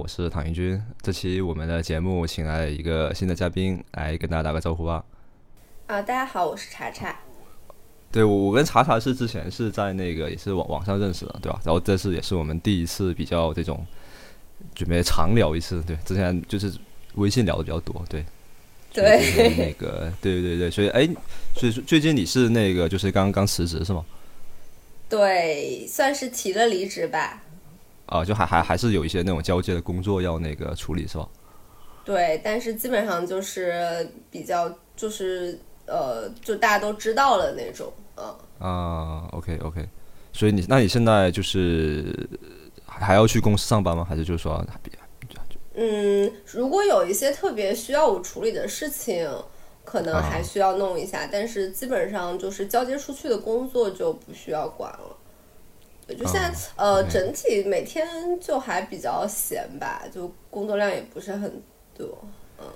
我是唐云军，这期我们的节目请来了一个新的嘉宾，来跟大家打个招呼吧。啊，大家好，我是查查。对，我我跟查查是之前是在那个也是网网上认识的，对吧？然后这次也是我们第一次比较这种准备长聊一次，对，之前就是微信聊的比较多，对。对。那个，对对对，所以哎，所以最近你是那个就是刚刚辞职是吗？对，算是提了离职吧。啊，就还还还是有一些那种交接的工作要那个处理，是吧？对，但是基本上就是比较就是呃，就大家都知道了那种，嗯。啊，OK OK，所以你那你现在就是还要去公司上班吗？还是就是说嗯，如果有一些特别需要我处理的事情，可能还需要弄一下，但是基本上就是交接出去的工作就不需要管了。就现在，呃，整体每天就还比较闲吧，就工作量也不是很多，嗯。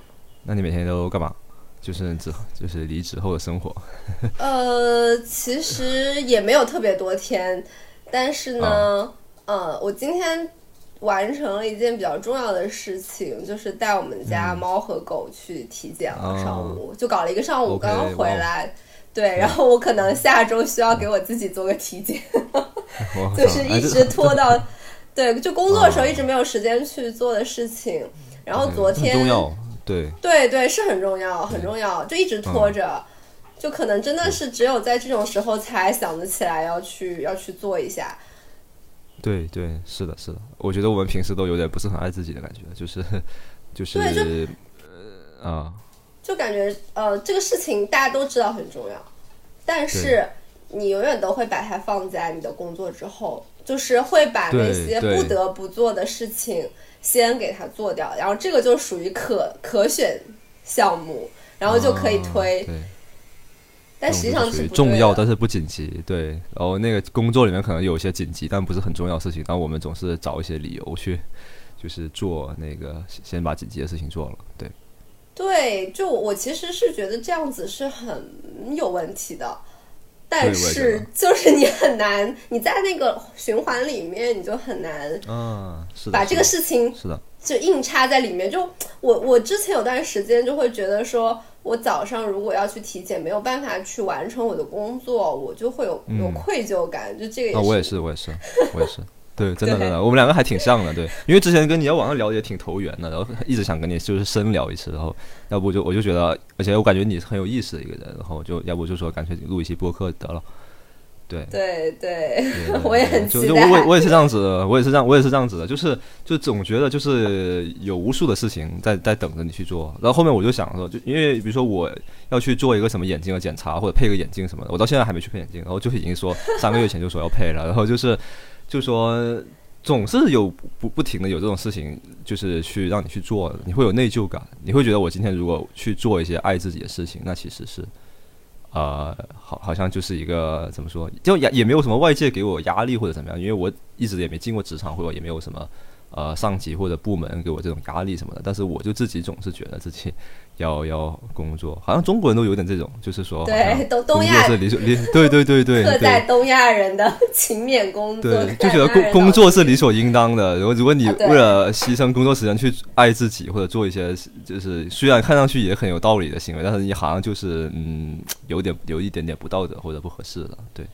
那你每天都干嘛？就是之就是离职后的生活。呃，其实也没有特别多天，但是呢，呃，我今天完成了一件比较重要的事情，就是带我们家猫和狗去体检了，上午就搞了一个上午，刚刚回来。对，然后我可能下周需要给我自己做个体检，就是一直拖到，对，就工作的时候一直没有时间去做的事情。然后昨天，重要，对，对对，是很重要，很重要，就一直拖着，就可能真的是只有在这种时候才想得起来要去要去做一下。对对，是的，是的，我觉得我们平时都有点不是很爱自己的感觉，就是就是，呃啊。就感觉呃，这个事情大家都知道很重要，但是你永远都会把它放在你的工作之后，就是会把那些不得不做的事情先给它做掉，然后这个就属于可可选项目，然后就可以推。但实际上是重要，但是不紧急。对，然后那个工作里面可能有一些紧急但不是很重要的事情，但我们总是找一些理由去，就是做那个先把紧急的事情做了。对。对，就我其实是觉得这样子是很有问题的，但是就是你很难，你在那个循环里面，你就很难，嗯，把这个事情是的，就硬插在里面。就我我之前有段时间就会觉得说，我早上如果要去体检，没有办法去完成我的工作，我就会有有愧疚感。就这个，我也是，我也是，我也是。对，真的真的，我们两个还挺像的，对，因为之前跟你在网上聊也挺投缘的，然后 一直想跟你就是深聊一次，然后 要不就我就觉得，而且我感觉你是很有意思的一个人，然后就要不就说干脆录一期播客得了，对，对对，我也很期待，我我我也是这样子，的，我也是这样，我也是这样子的，就是就总觉得就是有无数的事情在在等着你去做，然后后面我就想说，就因为比如说我要去做一个什么眼镜的检查或者配个眼镜什么的，我到现在还没去配眼镜，然后就已经说三个月前就说要配了，然后就是。就说总是有不不停的有这种事情，就是去让你去做，你会有内疚感，你会觉得我今天如果去做一些爱自己的事情，那其实是，呃，好好像就是一个怎么说，就也也没有什么外界给我压力或者怎么样，因为我一直也没进过职场，或者也没有什么。呃，上级或者部门给我这种压力什么的，但是我就自己总是觉得自己要要工作，好像中国人都有点这种，就是说，对，东东亚是理所理，对对对对，刻在东亚人的 勤勉工作，对，就觉得工工作是理所应当的。如果如果你为了牺牲工作时间去爱自己，或者做一些就是虽然看上去也很有道理的行为，但是你好像就是嗯，有点有一点点不道德或者不合适了，对。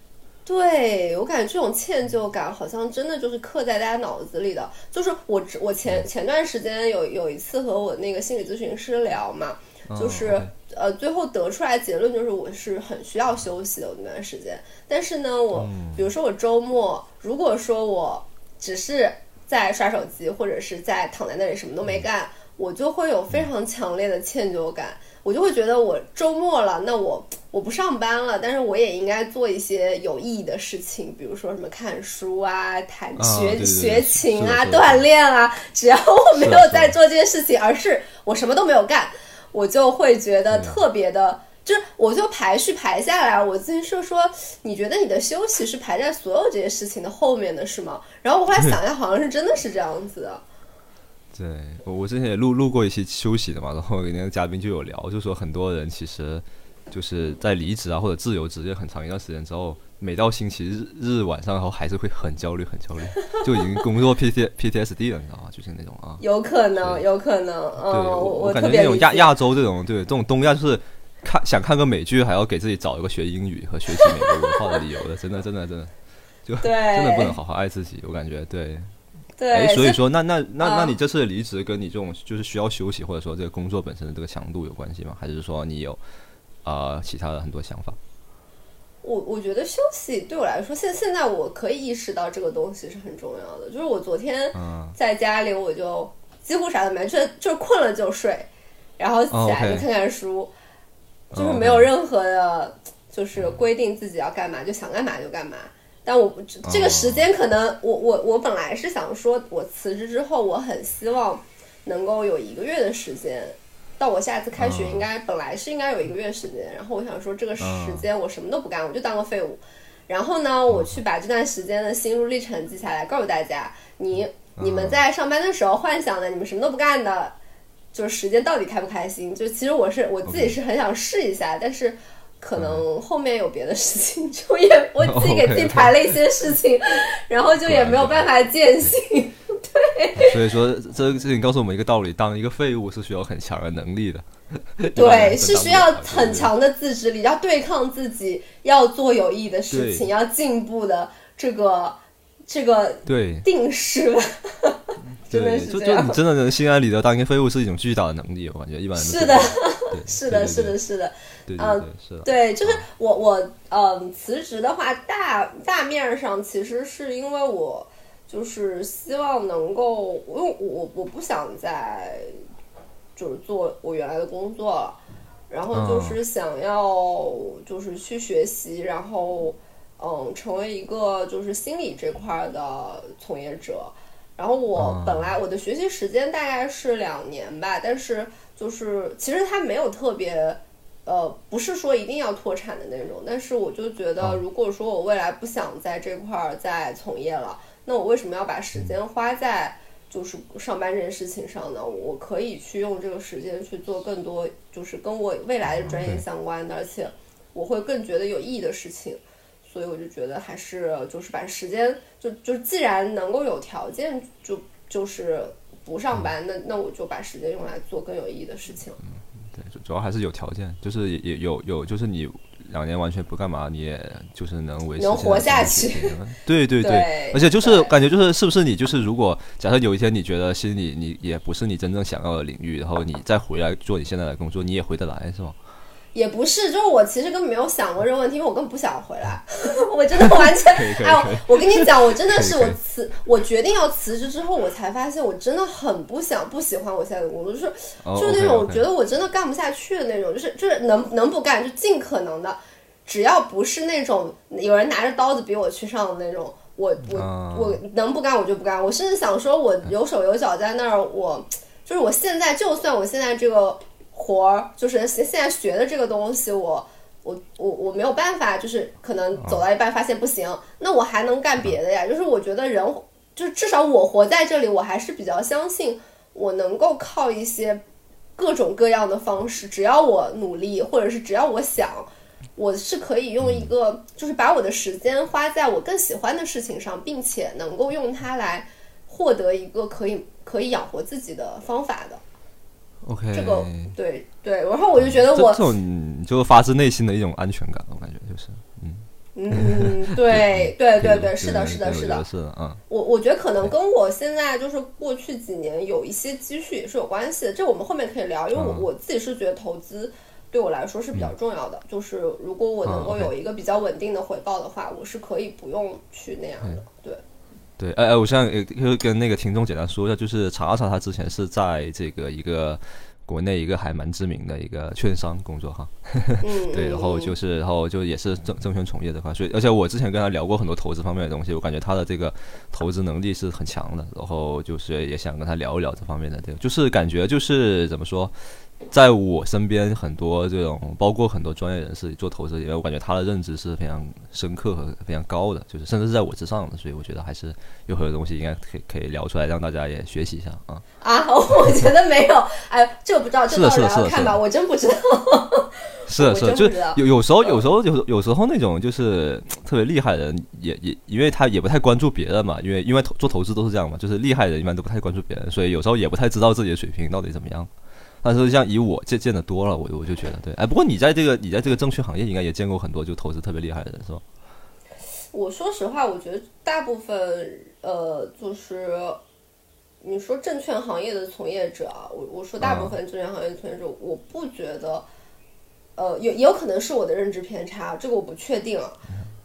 对我感觉这种歉疚感好像真的就是刻在大家脑子里的。就是我我前前段时间有有一次和我那个心理咨询师聊嘛，就是呃最后得出来结论就是我是很需要休息的那段时间。但是呢，我比如说我周末如果说我只是在刷手机或者是在躺在那里什么都没干，我就会有非常强烈的歉疚感。我就会觉得我周末了，那我我不上班了，但是我也应该做一些有意义的事情，比如说什么看书啊、弹学学琴啊、锻炼啊。只要我没有在做这件事情，而是我什么都没有干，我就会觉得特别的，就是我就排序排下来，我自己是说，你觉得你的休息是排在所有这些事情的后面的是吗？然后我后来想一下，好像是真的是这样子的。对，我我之前也录录过一期休息的嘛，然后那个嘉宾就有聊，就说很多人其实就是在离职啊或者自由职业很长一段时间之后，每到星期日日晚上，然后还是会很焦虑，很焦虑，就已经工作 P T P T S D 了，你知道吗？就是那种啊，有可能，有可能，对，我我感觉那种亚亚洲这种，对这种东亚就是看想看个美剧，还要给自己找一个学英语和学习美国文化的理由的，真的，真的，真的，就真的不能好好爱自己，我感觉对。对，哎，所以说，那那那那你这次离职跟你这种就是需要休息，或者说这个工作本身的这个强度有关系吗？还是说你有啊其他的很多想法？我我觉得休息对我来说，现现在我可以意识到这个东西是很重要的。就是我昨天在家里，我就几乎啥都没，就就是困了就睡，然后起来就看看书，就是没有任何的，就是规定自己要干嘛，就想干嘛就干嘛。但我不这个时间可能我我我本来是想说，我辞职之后，我很希望能够有一个月的时间，到我下次开学应该本来是应该有一个月时间，然后我想说这个时间我什么都不干，我就当个废物，然后呢，我去把这段时间的心路历程记下来，告诉大家，你你们在上班的时候幻想的你们什么都不干的，就是时间到底开不开心？就其实我是我自己是很想试一下，但是。可能后面有别的事情，就也我自己给自己排了一些事情，然后就也没有办法践行。对，所以说这个事情告诉我们一个道理：当一个废物是需要很强的能力的。对，是需要很强的自制力，要对抗自己，要做有益的事情，要进步的这个这个对定势。真的是就就你真的能心安理得当一个废物是一种巨大的能力，我感觉一般人是的，是的，是的，是的。嗯，对，就是我我嗯辞职的话，大大面上其实是因为我就是希望能够，因为我我不想再就是做我原来的工作了，然后就是想要就是去学习，然后嗯成为一个就是心理这块的从业者。然后我本来我的学习时间大概是两年吧，但是就是其实它没有特别。呃，不是说一定要脱产的那种，但是我就觉得，如果说我未来不想在这块儿再从业了，那我为什么要把时间花在就是上班这件事情上呢？我可以去用这个时间去做更多，就是跟我未来的专业相关的，而且我会更觉得有意义的事情。所以我就觉得还是就是把时间就就既然能够有条件就就是不上班，那那我就把时间用来做更有意义的事情。对，主要还是有条件，就是也有有，就是你两年完全不干嘛，你也就是能维持能活下去。对对对，而且就是感觉就是是不是你就是如果假设有一天你觉得心里你也不是你真正想要的领域，然后你再回来做你现在的工作，你也回得来是吗？也不是，就是我其实根本没有想过这个问题，因为我根本不想回来。我真的完全，哎，我跟你讲，我真的是我辞，我决定要辞职之后，我才发现我真的很不想、不喜欢我现在的工作，就是就是那种觉得我真的干不下去的那种，就是就是能能不干就尽可能的，只要不是那种有人拿着刀子逼我去上的那种，我我我能不干我就不干。我甚至想说，我有手有脚在那儿，我就是我现在，就算我现在这个。活儿就是现现在学的这个东西，我我我我没有办法，就是可能走到一半发现不行，那我还能干别的呀。就是我觉得人，就是至少我活在这里，我还是比较相信我能够靠一些各种各样的方式，只要我努力，或者是只要我想，我是可以用一个，就是把我的时间花在我更喜欢的事情上，并且能够用它来获得一个可以可以养活自己的方法的。OK，这个对对，然后我就觉得我这种就发自内心的一种安全感，我感觉就是，嗯。嗯，对 对对对，是的，是的，是的，是的，嗯，我我觉得可能跟我现在就是过去几年有一些积蓄也是有关系的，这我们后面可以聊，因为我我自己是觉得投资对我来说是比较重要的，就是如果我能够有一个比较稳定的回报的话，我是可以不用去那样的，对。对，哎哎，我现在也跟那个听众简单说一下，就是查查他之前是在这个一个国内一个还蛮知名的一个券商工作哈，对，然后就是然后就也是证证券从业这块，所以而且我之前跟他聊过很多投资方面的东西，我感觉他的这个投资能力是很强的，然后就是也想跟他聊一聊这方面的，对，就是感觉就是怎么说，在我身边很多这种，包括很多专业人士做投资因为，我感觉他的认知是非常深刻和非常高的，就是甚至是在我之上的，所以我觉得还是有很多东西应该可以可以聊出来，让大家也学习一下啊。啊，我觉得没有，哎，这个不知道，这到时是的是的候看吧，我真不知道。是的，是的，就有有时候有时候有有时候那种就是特别厉害的人，也也因为他也不太关注别人嘛，因为因为投做投资都是这样嘛，就是厉害的人一般都不太关注别人，所以有时候也不太知道自己的水平到底怎么样。但是像以我见见的多了，我我就觉得对，哎，不过你在这个你在这个证券行业应该也见过很多就投资特别厉害的人是吧？我说实话，我觉得大部分呃，就是你说证券行业的从业者，我我说大部分证券行业的从业者，我不觉得，呃，有也有可能是我的认知偏差，这个我不确定啊。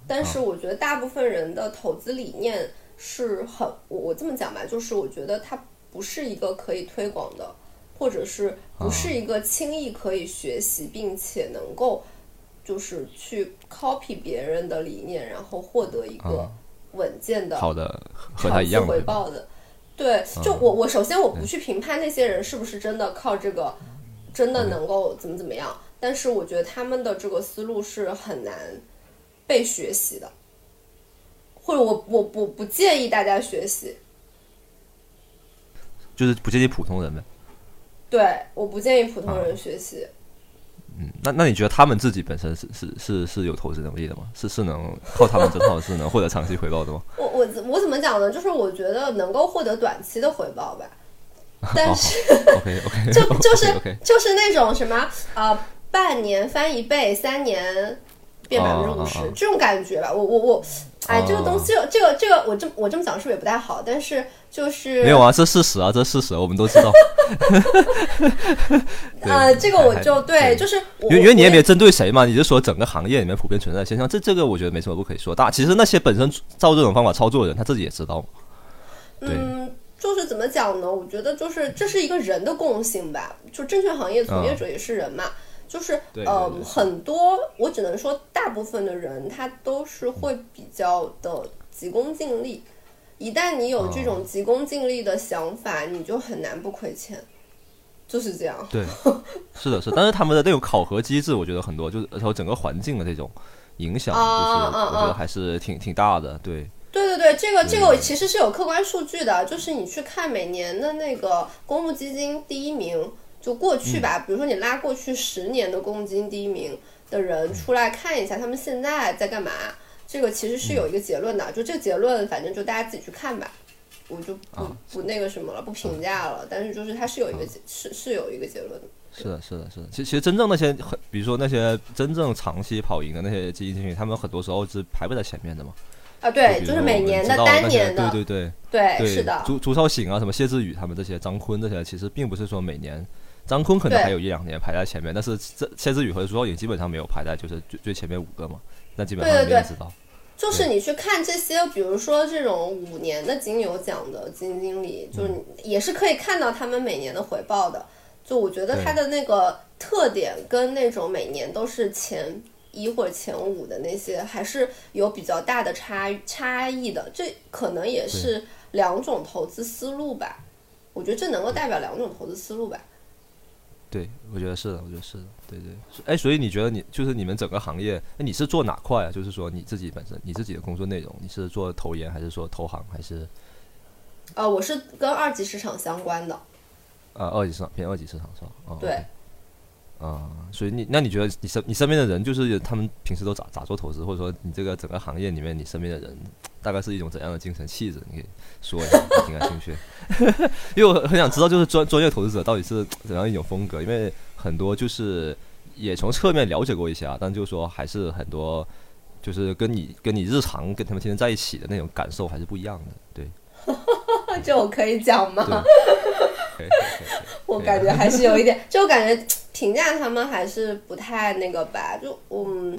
但是我觉得大部分人的投资理念是很，我我这么讲吧，就是我觉得它不是一个可以推广的，或者是不是一个轻易可以学习并且能够就是去 copy 别人的理念，然后获得一个稳健的好的和他一样的回报的。对，就我我首先我不去评判那些人是不是真的靠这个真的能够怎么怎么样，但是我觉得他们的这个思路是很难被学习的，或者我我我不建议大家学习。就是不建议普通人呗。对，我不建议普通人学习。嗯，那那你觉得他们自己本身是是是是有投资能力的吗？是是能靠他们这套是能获得长期回报的吗？我我我怎么讲呢？就是我觉得能够获得短期的回报吧，但是 OK OK，就就是就是那种什么呃，半年翻一倍，三年变百分之五十这种感觉吧。我我我，哎，哦这个东西，这个这个，我这我这么讲是不是也不太好？但是就是没有啊，这事实啊，这事实我们都知道。对呃，这个我就对，就是我因为因为你也没有针对谁嘛，你就说整个行业里面普遍存在的现象，这这个我觉得没什么不可以说。大其实那些本身照这种方法操作的人，他自己也知道嗯，就是怎么讲呢？我觉得就是这是一个人的共性吧，就证券行业从业者也是人嘛，就是呃很多，我只能说大部分的人他都是会比较的急功近利。一旦你有这种急功近利的想法，你就很难不亏钱，就是这样。对，是的，是的，但是他们的那种考核机制，我觉得很多就是然后整个环境的这种影响，就是我觉得还是挺挺大的。对，对对对，这个这个其实是有客观数据的，就是你去看每年的那个公募基金第一名，就过去吧，比如说你拉过去十年的公金第一名的人出来看一下，他们现在在干嘛？这个其实是有一个结论的，就这个结论，反正就大家自己去看吧，我就不、啊不那个什么了，不评价了。但是就是它是有一个结、是是有一个结论的。是的，是的，是的。其实其实真正那些很，比如说那些真正长期跑赢的那些基金经理，他们很多时候是排不在前面的嘛。啊，对，就是每年的单年的，对对对。对对，是的，朱朱少醒啊，什么谢志宇他们这些，张坤这些，其实并不是说每年，张坤可能还有一两年排在前面，但是这谢志宇和朱少醒基本上没有排在就是最最前面五个嘛，那基本上没人知道。就是你去看这些，比如说这种五年的金牛奖的基金经理，就是也是可以看到他们每年的回报的。就我觉得他的那个特点跟那种每年都是前一或者前五的那些，还是有比较大的差差异的。这可能也是两种投资思路吧。我觉得这能够代表两种投资思路吧。对，我觉得是的，我觉得是的，对对。哎，所以你觉得你就是你们整个行业，那，你是做哪块啊？就是说你自己本身你自己的工作内容，你是做投研还是说投行还是呃，我是跟二级市场相关的。呃二级市场偏二级市场是吧？哦，对啊、所以你那你觉得你身你身边的人就是他们平时都咋咋做投资，或者说你这个整个行业里面你身边的人大概是一种怎样的精神气质？你可以说一下，我挺感兴趣。因为我很想知道，就是专专业投资者到底是怎样一种风格，因为很多就是也从侧面了解过一下，但就是说还是很多就是跟你跟你日常跟他们天天在一起的那种感受还是不一样的。对，这我可以讲吗？我感觉还是有一点，就我感觉评价他们还是不太那个吧。就嗯，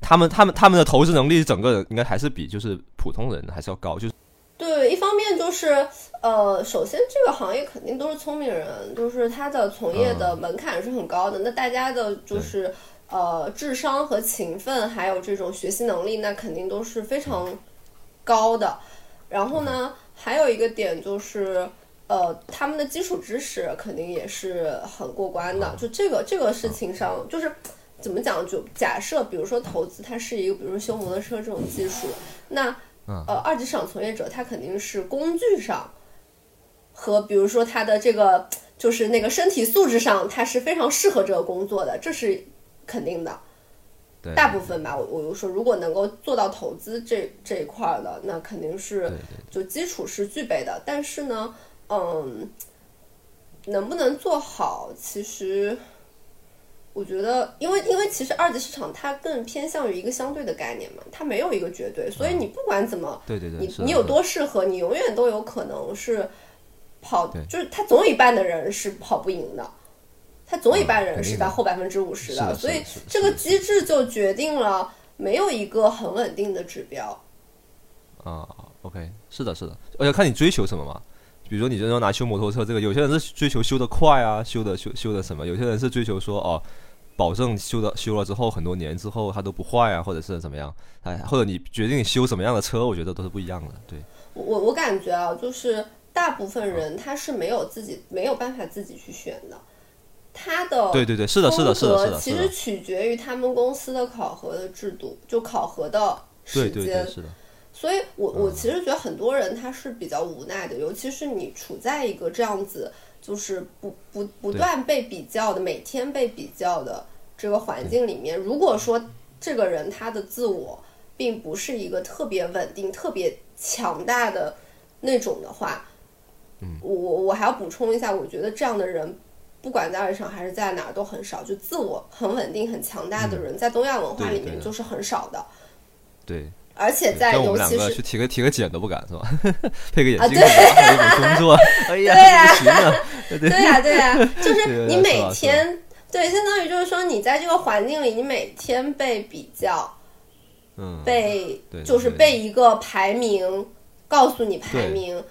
他们他们他们的投资能力，整个应该还是比就是普通人还是要高，就是对，一方面就是呃，首先这个行业肯定都是聪明人，就是他的从业的门槛是很高的。那大家的就是呃智商和勤奋，还有这种学习能力，那肯定都是非常高的。然后呢，还有一个点就是，呃，他们的基础知识肯定也是很过关的。就这个这个事情上，就是怎么讲？就假设，比如说投资，它是一个，比如说修摩托车这种技术，那呃，二级市场从业者他肯定是工具上和比如说他的这个就是那个身体素质上，他是非常适合这个工作的，这是肯定的。大部分吧，我我就说，如果能够做到投资这这一块的，那肯定是就基础是具备的。但是呢，嗯，能不能做好，其实我觉得，因为因为其实二级市场它更偏向于一个相对的概念嘛，它没有一个绝对，所以你不管怎么，对对对，你你有多适合，你永远都有可能是跑，就是他总有一半的人是跑不赢的。他总一半人是在后百分之五十的，所以这个机制就决定了没有一个很稳定的指标。啊，OK，是的，是的，而且看你追求什么嘛。比如说，你就要拿修摩托车这个，有些人是追求修的快啊，修的修修的什么？有些人是追求说哦，保证修的修了之后很多年之后它都不坏啊，或者是怎么样？哎，或者你决定修什么样的车，我觉得都是不一样的。对，我我感觉啊，就是大部分人他是没有自己没有办法自己去选的。他的对对对，是的，是的，是的，是的，其实取决于他们公司的考核的制度，就考核的时间。是的。所以我我其实觉得很多人他是比较无奈的，尤其是你处在一个这样子，就是不不不断被比较的，每天被比较的这个环境里面。如果说这个人他的自我并不是一个特别稳定、特别强大的那种的话，嗯，我我我还要补充一下，我觉得这样的人。不管在二级场还是在哪儿都很少，就自我很稳定、很强大的人，在东亚文化里面就是很少的。对，而且在尤其是去提个提个茧都不敢是吧？配个眼镜，还有工作，哎呀，对呀啊！对呀，对呀，就是你每天对，相当于就是说你在这个环境里，你每天被比较，嗯，被就是被一个排名告诉你排名，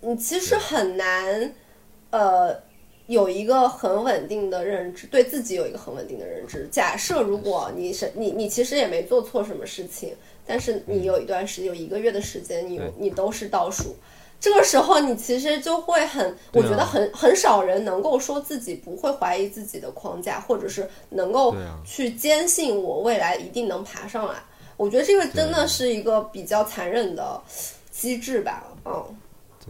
你其实很难，呃。有一个很稳定的认知，对自己有一个很稳定的认知。假设如果你是你，你其实也没做错什么事情，但是你有一段时间，有一个月的时间，你你都是倒数，这个时候你其实就会很，我觉得很很少人能够说自己不会怀疑自己的框架，或者是能够去坚信我未来一定能爬上来。我觉得这个真的是一个比较残忍的机制吧，嗯。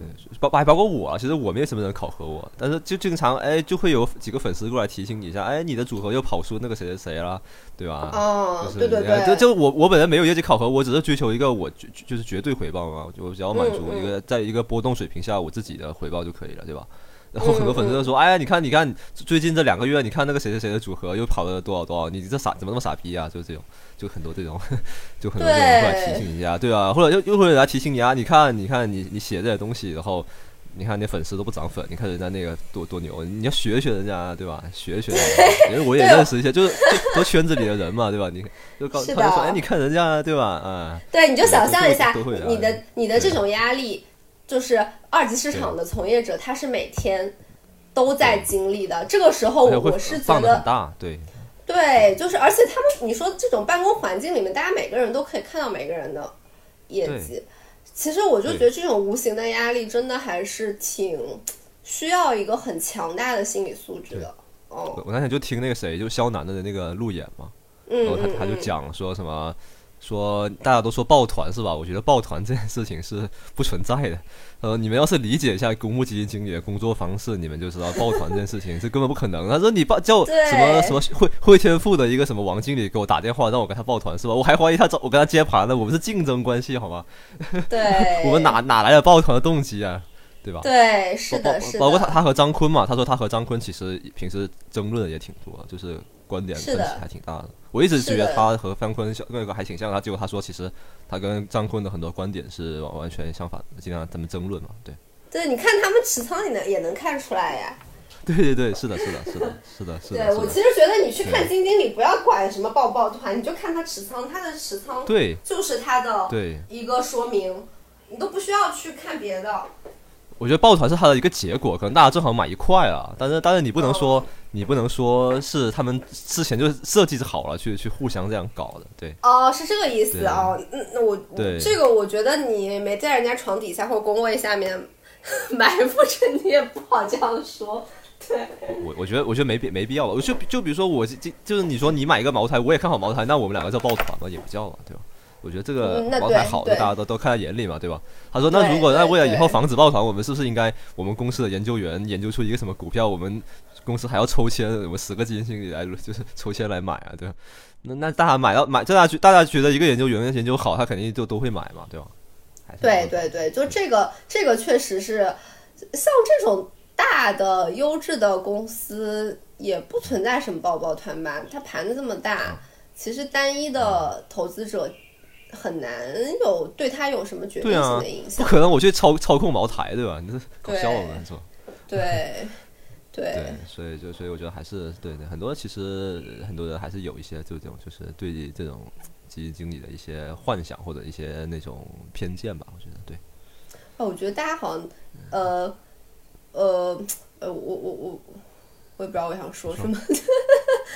对，包还包括我啊，其实我没有什么人考核我，但是就经常哎，就会有几个粉丝过来提醒你一下，哎，你的组合又跑出那个谁谁谁了，对吧？哦，对对对，就就我我本人没有业绩考核，我只是追求一个我就是绝对回报嘛，就只要满足一个在一个波动水平下我自己的回报就可以了，对吧？然后很多粉丝都说，哎呀，你看你看，最近这两个月，你看那个谁谁谁的组合又跑了多少多少，你这傻怎么那么傻逼啊？就是这种。就很多这种，就很多人过来提醒你一下，对啊，或者又又或者人家提醒你啊，你看，你看，你你写这些东西，然后你看你粉丝都不涨粉，你看人家那个多多牛，你要学学人家，对吧？学学，因为我也认识一些，就是都圈子里的人嘛，对吧？你就告他就说，哎，你看人家，对吧？啊，对，你就想象一下，你的你的这种压力，就是二级市场的从业者，他是每天都在经历的。这个时候，我是觉得很大，对。对，就是，而且他们，你说这种办公环境里面，大家每个人都可以看到每个人的业绩。其实我就觉得这种无形的压力，真的还是挺需要一个很强大的心理素质的。哦，我那天就听那个谁，就肖楠的那个路演嘛，然后他他就讲说什么。说大家都说抱团是吧？我觉得抱团这件事情是不存在的。呃，你们要是理解一下公募基金经理的工作方式，你们就知道抱团这件事情是根本不可能。他说你抱叫什么什么会会天赋的一个什么王经理给我打电话让我跟他抱团是吧？我还怀疑他找我跟他接盘呢。我们是竞争关系好吗？对，我们哪哪来的抱团的动机啊？对吧？对，是的，是的。包括他他和张坤嘛，他说他和张坤其实平时争论的也挺多，就是观点分歧还挺大的。我一直觉得他和范坤那个还挺像，他结果他说其实他跟张坤的很多观点是完全相反的，经常他们争论嘛，对。对，你看他们持仓也能也能看出来呀。对对对，是的，是的，是的，是的，是的。对我其实觉得你去看基金经理，不要管什么抱不抱团，你就看他持仓，他的持仓对就是他的对一个说明，你都不需要去看别的。我觉得抱团是他的一个结果，可能大家正好买一块啊，但是但是你不能说你不能说是他们之前就设计好了去去互相这样搞的，对。哦，是这个意思哦，嗯，那我对这个我觉得你没在人家床底下或工位下面 埋伏着你也不好这样说。对，我我觉得我觉得没必没必要吧。我就就比如说我就就是你说你买一个茅台，我也看好茅台，那我们两个叫抱团嘛，也不叫了，对吧？我觉得这个茅台好的大家都都看在眼里嘛，对吧？他说那如果那为了以后防止抱团，我们是不是应该我们公司的研究员研究出一个什么股票，我们公司还要抽签，我们十个基金经理来就是抽签来买啊，对吧？那那大家买到买，大家大家觉得一个研究员研究好，他肯定就都会买嘛，对吧？对对对，就这个这个确实是像这种。大的优质的公司也不存在什么抱抱团吧？它盘子这么大，其实单一的投资者很难有对他有什么决定性的影响。不可能，我去操操控茅台，对吧？你这搞笑了，是吧？对 对，所以就所以我觉得还是对对，很多其实很多人还是有一些这种就是对这种基金经理的一些幻想或者一些那种偏见吧。我觉得对。哦，我觉得大家好像呃。呃呃，我我我我也不知道我想说什么，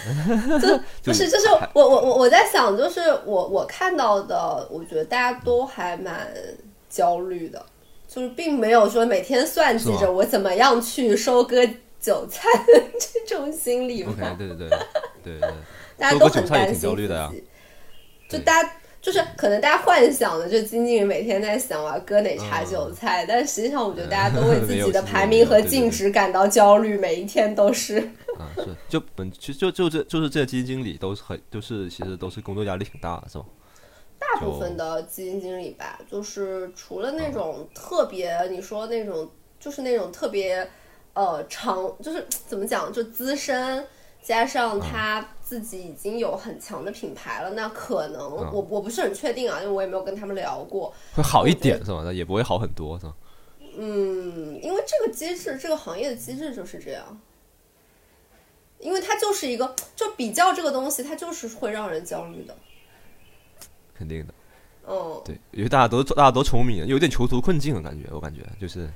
就不是就是我我我我在想，就是我我看到的，我觉得大家都还蛮焦虑的，就是并没有说每天算计着我怎么样去收割韭菜的 这种心理。OK，对对对对对，大家都很担心自己，就大家。就是可能大家幻想的，就经纪人每天在想我要割哪茬韭菜，但实际上我觉得大家都为自己的排名和净值感到焦虑，每一天都是。啊，是就本其实就就这就是这些基金经理都是很就是其实都是工作压力挺大的，是吧？大部分的基金经理吧，就是除了那种特别你说那种就是那种特别呃长，就是怎么讲就资深。加上他自己已经有很强的品牌了，那可能我我不是很确定啊，因为我也没有跟他们聊过。会好一点是吗？那也不会好很多是吗？嗯，因为这个机制，这个行业的机制就是这样。因为它就是一个，就比较这个东西，它就是会让人焦虑的。肯定的。嗯。对，因为大家都大家都聪明，有点囚徒困境的感觉，我感觉就是。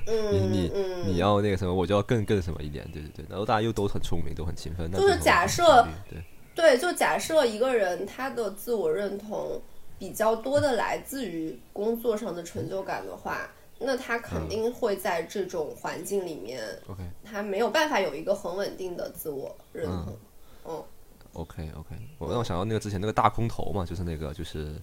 你你你要那个什么，我就要更更什么一点，对对对。然后大家又都很聪明，都很勤奋。就是假设，对对，就假设一个人他的自我认同比较多的来自于工作上的成就感的话，那他肯定会在这种环境里面，OK，他没有办法有一个很稳定的自我认同。嗯，OK OK，我让我想到那个之前那个大空头嘛，就是那个就是。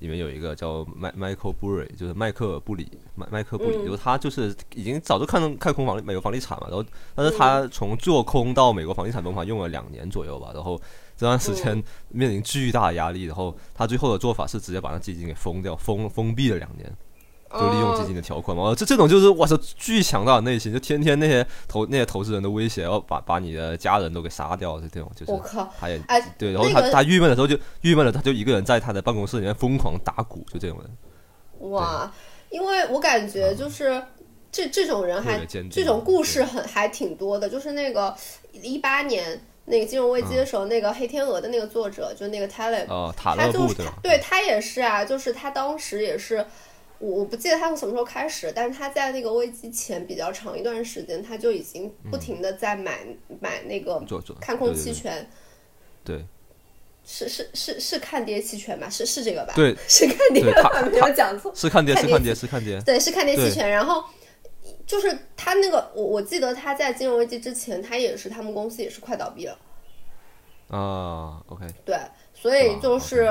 里面有一个叫麦麦克布瑞，就是麦克布里麦麦克布里，就是他就是已经早就看看空房美国房地产嘛，然后但是他从做空到美国房地产崩盘用了两年左右吧，然后这段时间面临巨大压力，然后他最后的做法是直接把那基金给封掉，封封闭了两年。就利用基金的条款嘛，这这种就是我操巨强大的内心，就天天那些投那些投资人的威胁，要把把你的家人都给杀掉，这种就是。我靠！他也哎，对，然后他他郁闷的时候就郁闷了，他就一个人在他的办公室里面疯狂打鼓，就这种人。哇，因为我感觉就是这这种人还这种故事很还挺多的，就是那个一八年那个金融危机的时候，那个黑天鹅的那个作者就那个 Taleb，他就是对他也是啊，就是他当时也是。我我不记得他从什么时候开始，但是他在那个危机前比较长一段时间，他就已经不停的在买买那个看空期权，对，是是是是看跌期权吧？是是这个吧？对，是看跌，没有讲错，是看跌，是看跌，是看跌，对，是看跌期权。然后就是他那个，我我记得他在金融危机之前，他也是他们公司也是快倒闭了。啊，OK，对。所以就是，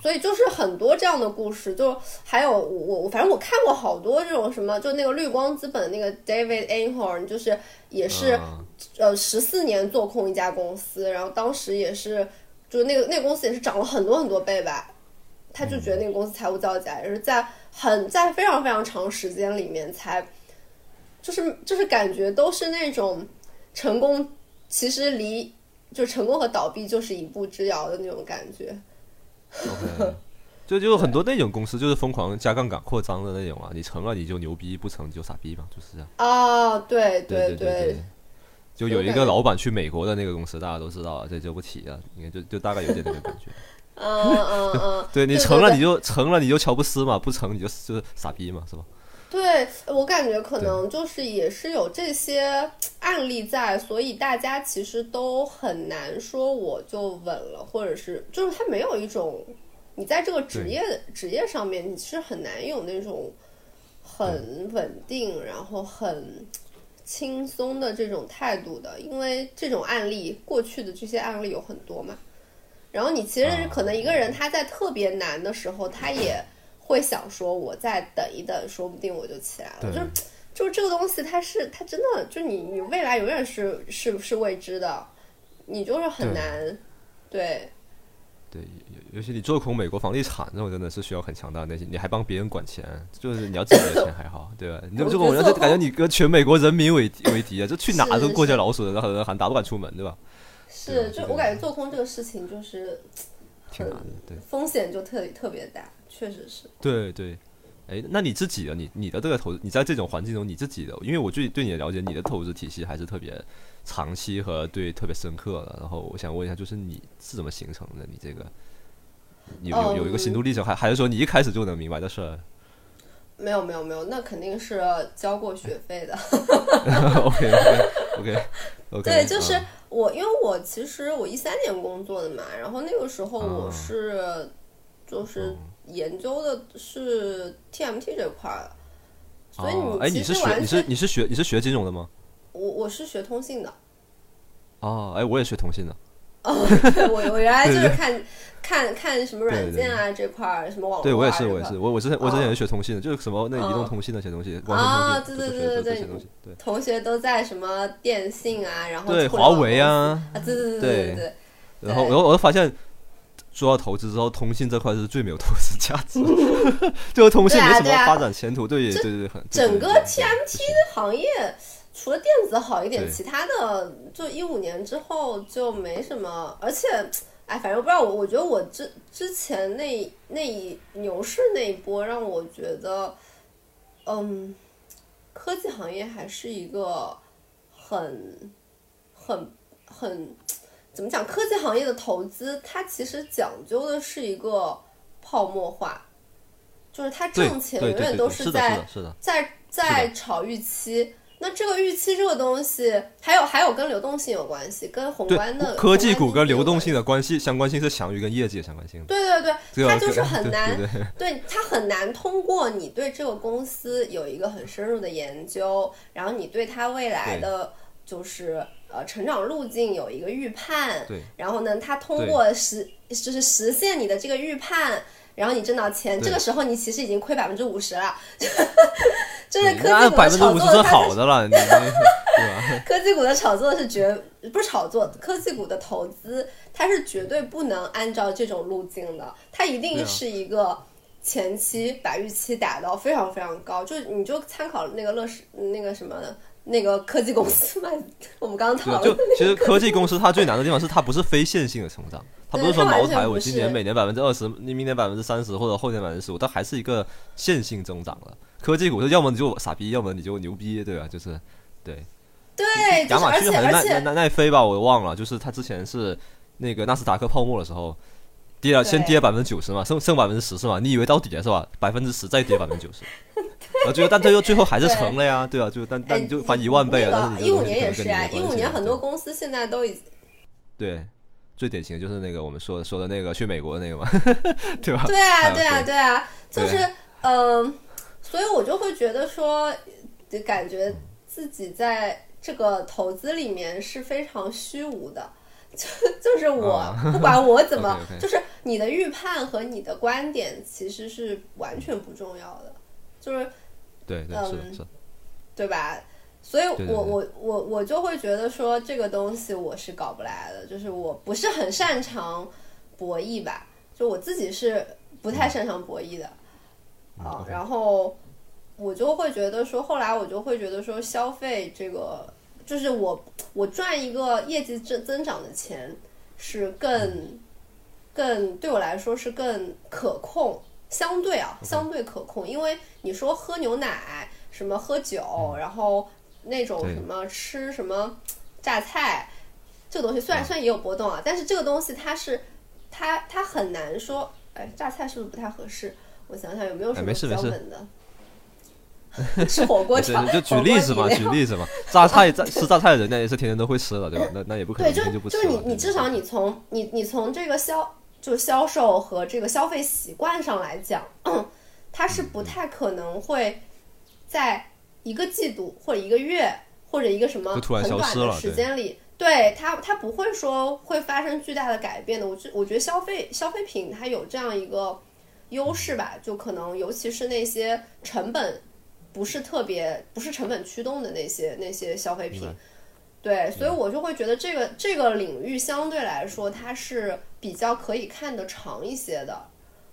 所以就是很多这样的故事，就还有我我反正我看过好多这种什么，就那个绿光资本那个 David Einhorn，就是也是呃十四年做空一家公司，然后当时也是，就那个那个公司也是涨了很多很多倍吧，他就觉得那个公司财务造假，也是在很在非常非常长时间里面才，就是就是感觉都是那种成功，其实离。就成功和倒闭就是一步之遥的那种感觉。OK，就就很多那种公司就是疯狂加杠杆扩张的那种啊，你成了你就牛逼，不成你就傻逼嘛，就是这样。啊，对对对。就有一个老板去美国的那个公司，大家都知道，这就不提了。应该，就就大概有点那个感觉。嗯嗯嗯。对你成了你就成了你就乔布斯嘛，不成你就就是傻逼嘛，是吧？对我感觉可能就是也是有这些 案例在，所以大家其实都很难说我就稳了，或者是就是他没有一种，你在这个职业职业上面你是很难有那种很稳定，然后很轻松的这种态度的，因为这种案例过去的这些案例有很多嘛。然后你其实可能一个人他在特别难的时候，他也会想说，我再等一等，说不定我就起来了。就是就是这个东西，它是它真的，就你你未来永远是是是未知的，你就是很难，对。对，尤其你做空美国房地产这种，真的是需要很强大的内心。你还帮别人管钱，就是你要自己的钱还好，对吧？你这种人就感觉你跟全美国人民为为敌啊！就去哪都过街老鼠的，然后喊打不敢出门，对吧？是，就我感觉做空这个事情就是挺难的，对，风险就特特别大，确实是。对对，哎，那你自己的，你你的这个投，你在这种环境中，你自己的，因为我最对你的了解，你的投资体系还是特别。长期和对特别深刻的，然后我想问一下，就是你是怎么形成的？你这个有有有一个心路历程，还还是说你一开始就能明白的事儿？没有没有没有，那肯定是交过学费的。OK OK OK OK。对，就是我，因为我其实我一三年工作的嘛，然后那个时候我是就是研究的是 TMT 这块的，所以你哎，你是学你是你是学你是学金融的吗？我我是学通信的，哦，哎，我也学通信的。哦，我我原来就是看看看什么软件啊这块儿，什么网络。对我也是，我也是，我我之前我之前也是学通信的，就是什么那移动通信那些东西，啊，对对对对对，对，同学都在什么电信啊，然后对华为啊，啊，对对对对对。然后，然后我就发现，做到投资之后，通信这块是最没有投资价值，就通信没什么发展前途，对对对对，很整个 TMT 的行业。除了电子好一点，其他的就一五年之后就没什么。而且，哎，反正不知道我，我觉得我之之前那那一牛市那一波，让我觉得，嗯，科技行业还是一个很很很怎么讲？科技行业的投资，它其实讲究的是一个泡沫化，就是它挣钱永远都是在在在炒预期。那这个预期这个东西，还有还有跟流动性有关系，跟宏观的科技股跟流动性的关系相关性是强于跟业绩的相关性。对对对，它就是很难，对它很难通过你对这个公司有一个很深入的研究，然后你对它未来的就是呃成长路径有一个预判，对，然后呢，它通过实就是实现你的这个预判。然后你挣到钱，这个时候你其实已经亏百分之五十了，就是科技股的炒作，好的了，对吧？科技股的炒作是绝不是炒作，科技股的投资它是绝对不能按照这种路径的，它一定是一个前期把预期打到非常非常高，就你就参考那个乐视那个什么。那个科技公司卖，我们刚刚讨论。就其实科技公司它最难的地方是它不是非线性的成长，它不是说茅台我今年每年百分之二十，你明年百分之三十或者后年百分之十五，它还是一个线性增长的。科技股是要么你就傻逼，要么你就牛逼，对吧？就是对。对，亚马逊还是奈奈奈飞吧，我忘了，就是它之前是那个纳斯达克泡沫的时候。跌了，先跌百分之九十嘛，剩剩百分之十是吧？你以为到底了是吧？百分之十再跌百分之九十，啊，最后但最后最后还是成了呀，对啊，就但但你就翻一万倍了。一五年也是啊，一五年很多公司现在都已经对，最典型的就是那个我们说说的那个去美国的那个嘛，对吧？对啊，对啊，对啊，就是嗯，所以我就会觉得说，就感觉自己在这个投资里面是非常虚无的。就 就是我不管我怎么，就是你的预判和你的观点其实是完全不重要的，就是对对是是，对吧？所以我我我我就会觉得说这个东西我是搞不来的，就是我不是很擅长博弈吧，就我自己是不太擅长博弈的啊。然后我就会觉得说，后来我就会觉得说消费这个。就是我，我赚一个业绩增增长的钱，是更更对我来说是更可控，相对啊，相对可控。因为你说喝牛奶，什么喝酒，然后那种什么吃什么榨菜，这个东西虽然虽然也有波动啊，但是这个东西它是它它很难说，哎，榨菜是不是不太合适？我想想有没有什么比较稳的。吃火锅 就就举例子嘛，举例子嘛，榨菜榨吃榨菜的人家也是天天都会吃的，对吧？那那也不可能天天就不吃。就是你你至少你从你你从这个销就销售和这个消费习惯上来讲，它是不太可能会在一个季度或者一个月或者一个什么就突然很短的消失了时间里，对它它不会说会发生巨大的改变的。我觉我觉得消费消费品它有这样一个优势吧，就可能尤其是那些成本不是特别不是成本驱动的那些那些消费品。对，所以我就会觉得这个这个领域相对来说它是比较可以看得长一些的。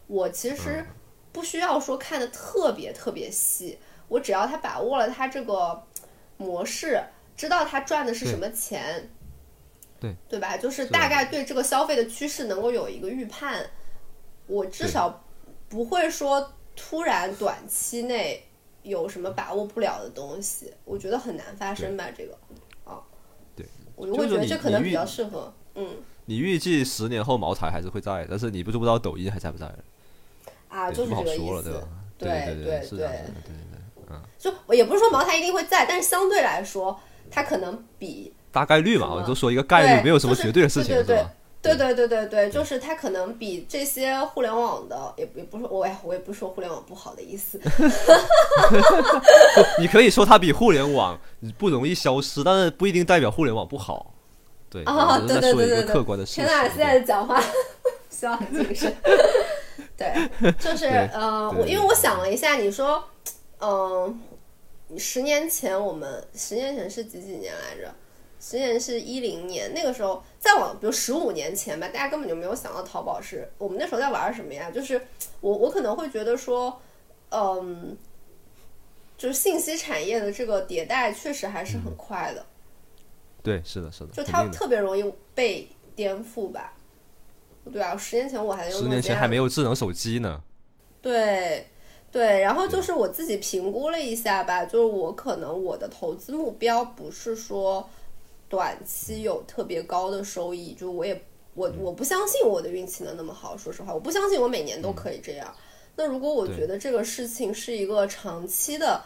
我其实不需要说看的特别特别细，我只要他把握了他这个模式，知道他赚的是什么钱，对对吧？就是大概对这个消费的趋势能够有一个预判，我至少不会说突然短期内有什么把握不了的东西，我觉得很难发生吧？这个啊，对，我就会觉得这可能比较适合，嗯。你预计十年后茅台还是会在，但是你不就不知道抖音还在不在了。啊，就是不好这个意思，说了，对吧？对对对是的，对对对，嗯，就我也不是说茅台一定会在，但是相对来说，它可能比大概率嘛，我就说一个概率，没有什么绝对的事情，对对是吧？对对对对对，就是它可能比这些互联网的，也也不是我，我也不是说互联网不好的意思，你可以说它比互联网不容易消失，但是不一定代表互联网不好。对，啊我只是在说一个对对对对对客观的现在的讲话需要很谨慎。对，就是对呃，我因为我想了一下，你说，嗯、十年前我们十年前是几几年来着？十年是一零年，那个时候再往，比如十五年前吧，大家根本就没有想到淘宝是我们那时候在玩什么呀？就是我我可能会觉得说，嗯，就是信息产业的这个迭代确实还是很快的。对，是的，是的，就它特别容易被颠覆吧。对啊，十年前我还用十年前还没有有智能手机呢。对对，然后就是我自己评估了一下吧，就是我可能我的投资目标不是说短期有特别高的收益，就我也我我不相信我的运气能那么好，说实话，我不相信我每年都可以这样。那如果我觉得这个事情是一个长期的，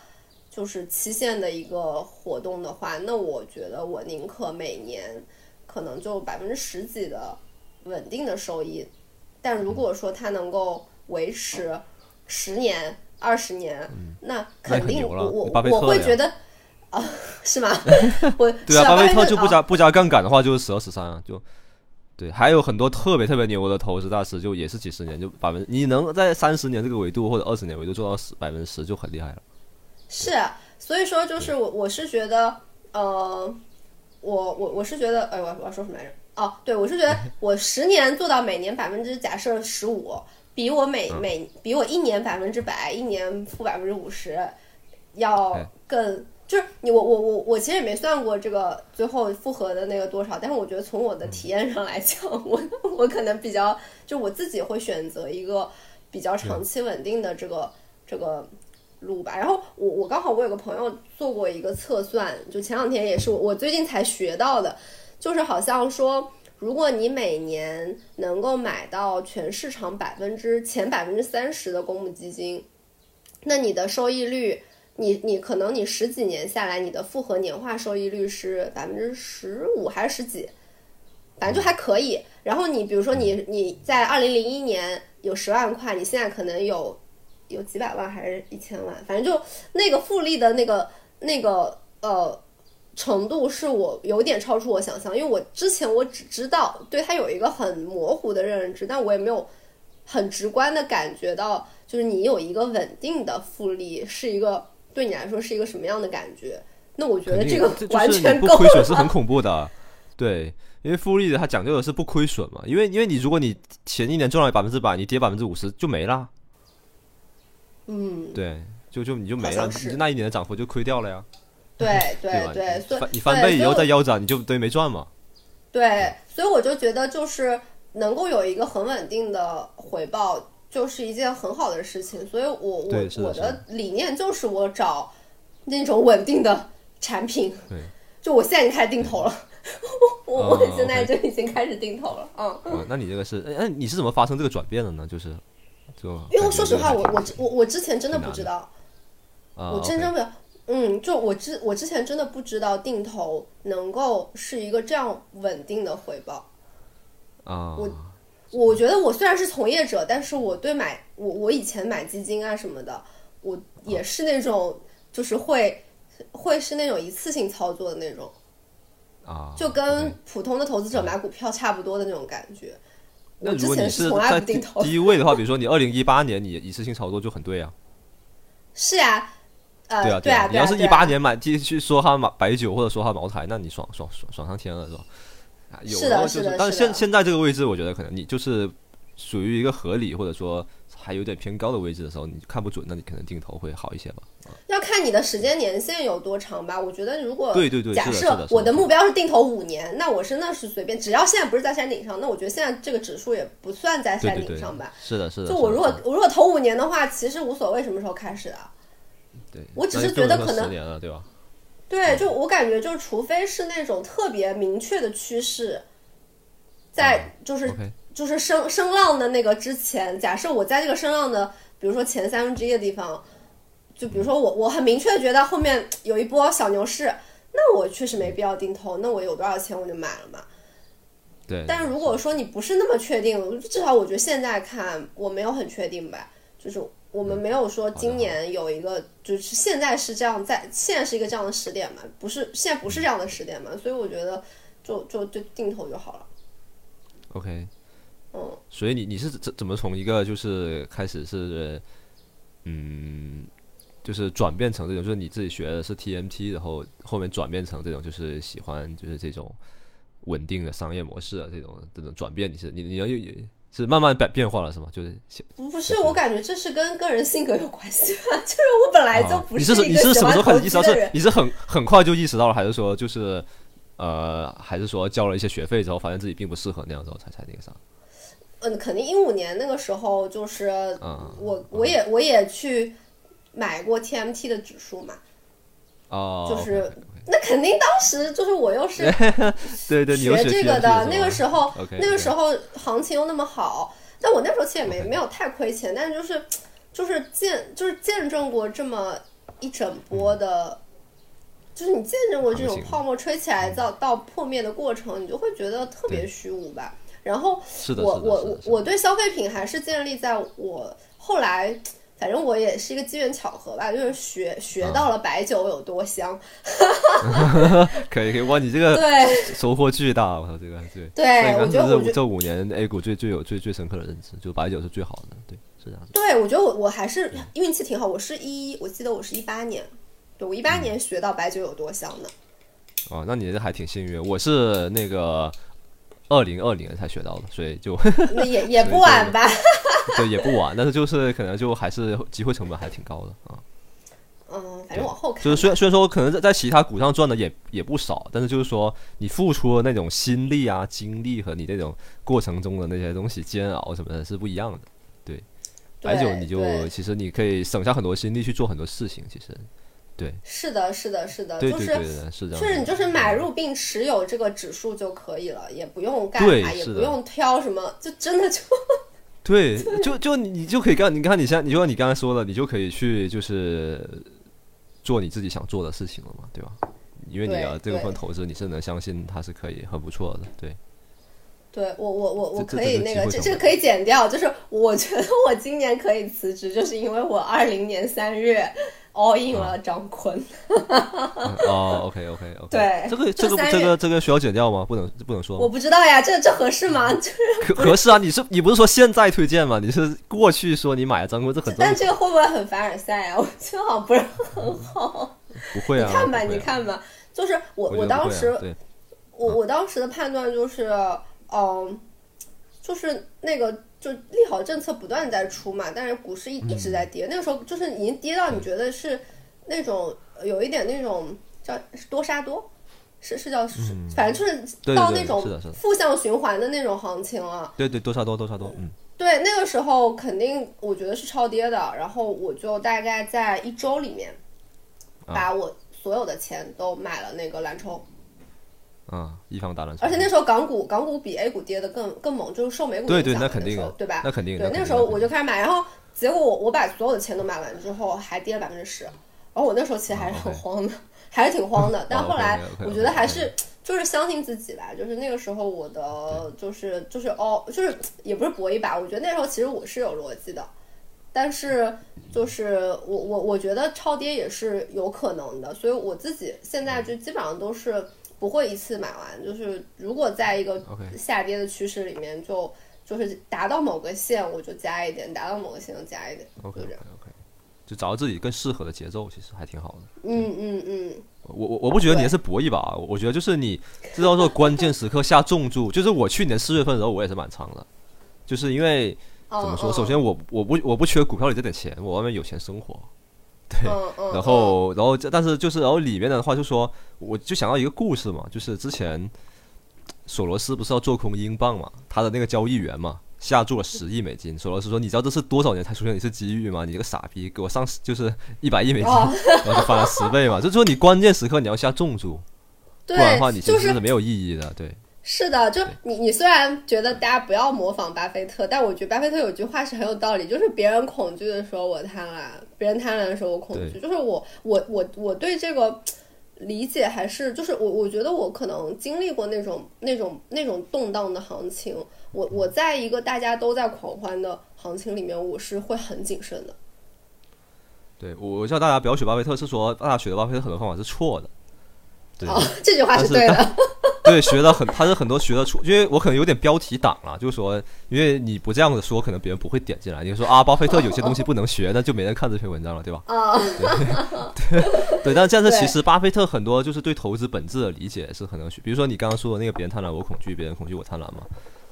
就是期限的一个活动的话，那我觉得我宁可每年可能就百分之十几的稳定的收益，但如果说它能够维持十年、二十年，那那肯定我我会觉得 啊，是吗？我对啊，巴菲特就不啊加不加杠杆的话，就是十二十三啊，就对，还有很多特别特别牛的投资大师，就也是几十年就百分，你能在三十年这个维度或者二十年维度做到十百分之十就很厉害了。是，所以说就是我我是觉得，呃，我我我是觉得，哎，我我要说什么来着？哦，对，我是觉得 我十年做到每年百分之假设十五，比我每嗯每比我一年百分之百，一年负百分之五十要哎更。就是你我我我我其实也没算过这个最后复合的那个多少，但是我觉得从我的体验上来讲，我我可能比较就我自己会选择一个比较长期稳定的这个这个路吧。然后我我刚好我有个朋友做过一个测算，就前两天也是我我最近才学到的，就是好像说，如果你每年能够买到全市场百分之前百分之三十的公募基金，那你的收益率。你你可能你十几年下来，你的复合年化收益率是百分之十五还是十几，反正就还可以。然后你比如说你你在二零零一年有十万块，你现在可能有有几百万还是一千万，反正就那个复利的那个那个呃程度是我有点超出我想象，因为我之前我只知道对它有一个很模糊的认知，但我也没有很直观的感觉到，就是你有一个稳定的复利是一个对你来说是一个什么样的感觉。那我觉得这个完全不亏损是很恐怖的。对，因为复利的它讲究的是不亏损嘛，因为因为你如果你前一年赚了百分之百，你跌百分之五十就没了。嗯，对，就就你就没了，就那一年的涨幅就亏掉了呀，对对？对，所以你翻你翻倍以后再腰斩，你就等于没赚嘛。对，所以我就觉得就是能够有一个很稳定的回报，就是一件很好的事情。所以我我的我的的理念就是我找那种稳定的产品。对，就我现在已经开始定投了，我哦我现在就已经开始定投了，嗯。哦，那你这个是，哎，哎你是怎么发生这个转变的呢？就是，就因为说实话，我我我我之前真的不知道，啊我真真不，嗯，就我之我之前真的不知道定投能够是一个这样稳定的回报。啊，我我觉得我虽然是从业者，但是我对买我我以前买基金啊什么的，我也是那种就是会会是那种一次性操作的那种，啊，就跟普通的投资者买股票差不多的那种感觉。那我之前如果你是从来在低不定投，低位的话，比如说你二零一八年你一次性操作就很对啊，是啊，呃，对啊对啊，你要是一八年买继续说它买白酒或者说它茅台，那你爽爽爽爽上天了是吧？是的时候就是的但是现现在这个位置，我觉得可能你就是属于一个合理或者说还有点偏高的位置的时候，你看不准，那你可能定投会好一些吧。要看你的时间年限有多长吧。我觉得如果对对对假设我的目标是定投五年，那我真的是随便，只要现在不是在山顶上，那我觉得现在这个指数也不算在山对对对顶上吧。，是的，是的。就我如果我如果投五年的话，其实无所谓什么时候开始的。对，我只是觉得可能？对，就我感觉，就除非是那种特别明确的趋势，在就是、就是声声浪的那个之前，假设我在这个声浪的，比如说前三分之一的地方，就比如说我我很明确的觉得后面有一波小牛市，那我确实没必要定投，那我有多少钱我就买了嘛。对。但如果说你不是那么确定，至少我觉得现在看我没有很确定吧，就是我们没有说今年有一个，就是现在是这样在，现在是一个这样的时点嘛，不是现在不是这样的时点嘛，所以我觉得就就就定投就好了。OK，嗯，所以你你是怎怎么从一个就是开始是，嗯，就是转变成这种，就是你自己学的是 TMT，然后后面转变成这种就是喜欢就是这种稳定的商业模式啊，这种这种转变，你是你你要有是慢慢变变化了是吗？就是不不是，我感觉这是跟个人性格有关系吧，就是我本来就啊不你是你是什么时候开始意识到是。你是很很快就意识到了，还是说就是呃，还是说交了一些学费之后，发现自己并不适合那样之后才才那个啥？嗯，肯定一五年那个时候就是嗯我我也我也去买过 TMT 的指数嘛，哦，就是那肯定当时就是我又是对 对，学这个的，那个时候？那个时候行情又那么好，但我那时候其实也没没有太亏钱，但是就是就是见就是见证过这么一整波的。就是你见证过这种泡沫吹起来到到破灭的过程，你就会觉得特别虚无吧。然后，我我我我对消费品还是建立在我后来，反正我也是一个机缘巧合吧，就是学学啊到了白酒有多香。可以可以，哇，你这个对收获巨大，我操，这个对。对，这我觉得这这五年 A 股最最有最最深刻的认知，就白酒是最好的，对，是这样子。对，我觉得我我还是运气挺好。我是一，我记得我是一八年，对我一嗯八年学到白酒有多香的。哦，那你这还挺幸运，我是那个二零二零才学到的，所以就也 也不晚吧？对也不晚，但是就是可能就还是机会成本还挺高的啊。嗯，反正往后看，就是虽然虽然说可能在在其他股上赚的也也不少，但是就是说你付出的那种心力啊、精力和你那种过程中的那些东西煎熬什么的是不一样的。对，白酒你就其实你可以省下很多心力去做很多事情，其实对是的，是的，是的，就是是这样子。是你就是买入并持有这个指数就可以了，也不用干对嘛，也不用挑什么，就真的就对，就就你你就可以干，你看你像，你就像你刚才说的，你就可以去就是做你自己想做的事情了嘛，对吧？因为你的这对部分投资，你是能相信它是可以很不错的，对。对我我我我可以那个这这个可以减掉，就是我觉得我今年可以辞职，就是因为我二零年三月 all in 啊了张坤。嗯 哦，OK OK OK，对这个这个这个这个需要剪掉吗？不能不能说我？不知道呀，这这合适吗？就是合合适啊！你是你不是说现在推荐吗？你是过去说你买了张坤，这很正但。这个会不会很凡尔赛啊？我觉得好像不是很好。不会啊，你看吧，你，看吧，就是我我当时我我当时的判断就是，嗯，就是那个就利好政策不断在出嘛，但是股市一一直嗯在跌，那个时候就是已经跌到你觉得是那种有一点那种叫多杀多。是是叫，反正就是到那种负向循环的那种行情了。对对，多杀多多杀多，嗯，对，那个时候肯定我觉得是超跌的，然后我就大概在一周里面，啊把我所有的钱都买了那个蓝筹，啊，一方大乱。而且那时候港股港股比 A 股跌的更更猛，就是受美股对对影响的那肯定对吧？那肯定对，那时候我就开始买，然后结果我我把所有的钱都买完之后，还跌了百分之十，然后我那时候其实还是很慌的，还是挺慌的，但哦后来我觉得还是就是相信自己吧，就是那个时候我的就是就是哦，就是也不是搏一把，我觉得那时候其实我是有逻辑的。但是就是我我我觉得超跌也是有可能的，所以我自己现在就基本上都是不会一次买完，就是如果在一个下跌的趋势里面就。就是达到某个线我就加一点，达到某个线就加一点，OK 就 OK。OK，就找到自己更适合的节奏，其实还挺好的。嗯嗯嗯，我我我不觉得你是搏一把，我觉得就是你知道说关键时刻下重注，就是我去年四月份的时候我也是满仓的，就是因为嗯怎么说？嗯首先我我不我不缺股票里这点钱，我外面有钱生活。对，嗯嗯，然后然后这但是就是然后里面的话就说，我就想到一个故事嘛，就是之前索罗斯不是要做空英镑嘛，他的那个交易员嘛。下注了十亿美金，索罗斯说：“你知道这是多少年才出现一次机遇吗？你这个傻逼，给我上就是一百亿美金，哦然后就翻了十倍嘛。就是说你关键时刻你要下重注，不然的话你其实是没有意义的。对，是的，就你你虽然觉得大家不要模仿巴菲特，但我觉得巴菲特有句话是很有道理，就是别人恐惧的时候我贪婪，别人贪婪的时候我恐惧。就是我我我我对这个理解还是就是我我觉得我可能经历过那种那种那种动荡的行情，我我在一个大家都在狂欢的行情里面，我是会很谨慎的。对我我叫大家不要学巴菲特，是说大家学的巴菲特很多方法是错的。对，哦，这句话是对的。对，学的很，他是很多学的出，因为我可能有点标题党了，就是说，因为你不这样子说，可能别人不会点进来。你说啊，巴菲特有些东西不能学，那就没人看这篇文章了，对吧？啊，对，但这样子其实巴菲特很多就是对投资本质的理解是很能学，比如说你刚刚说的那个别人贪婪我恐惧，别人恐惧我贪婪嘛。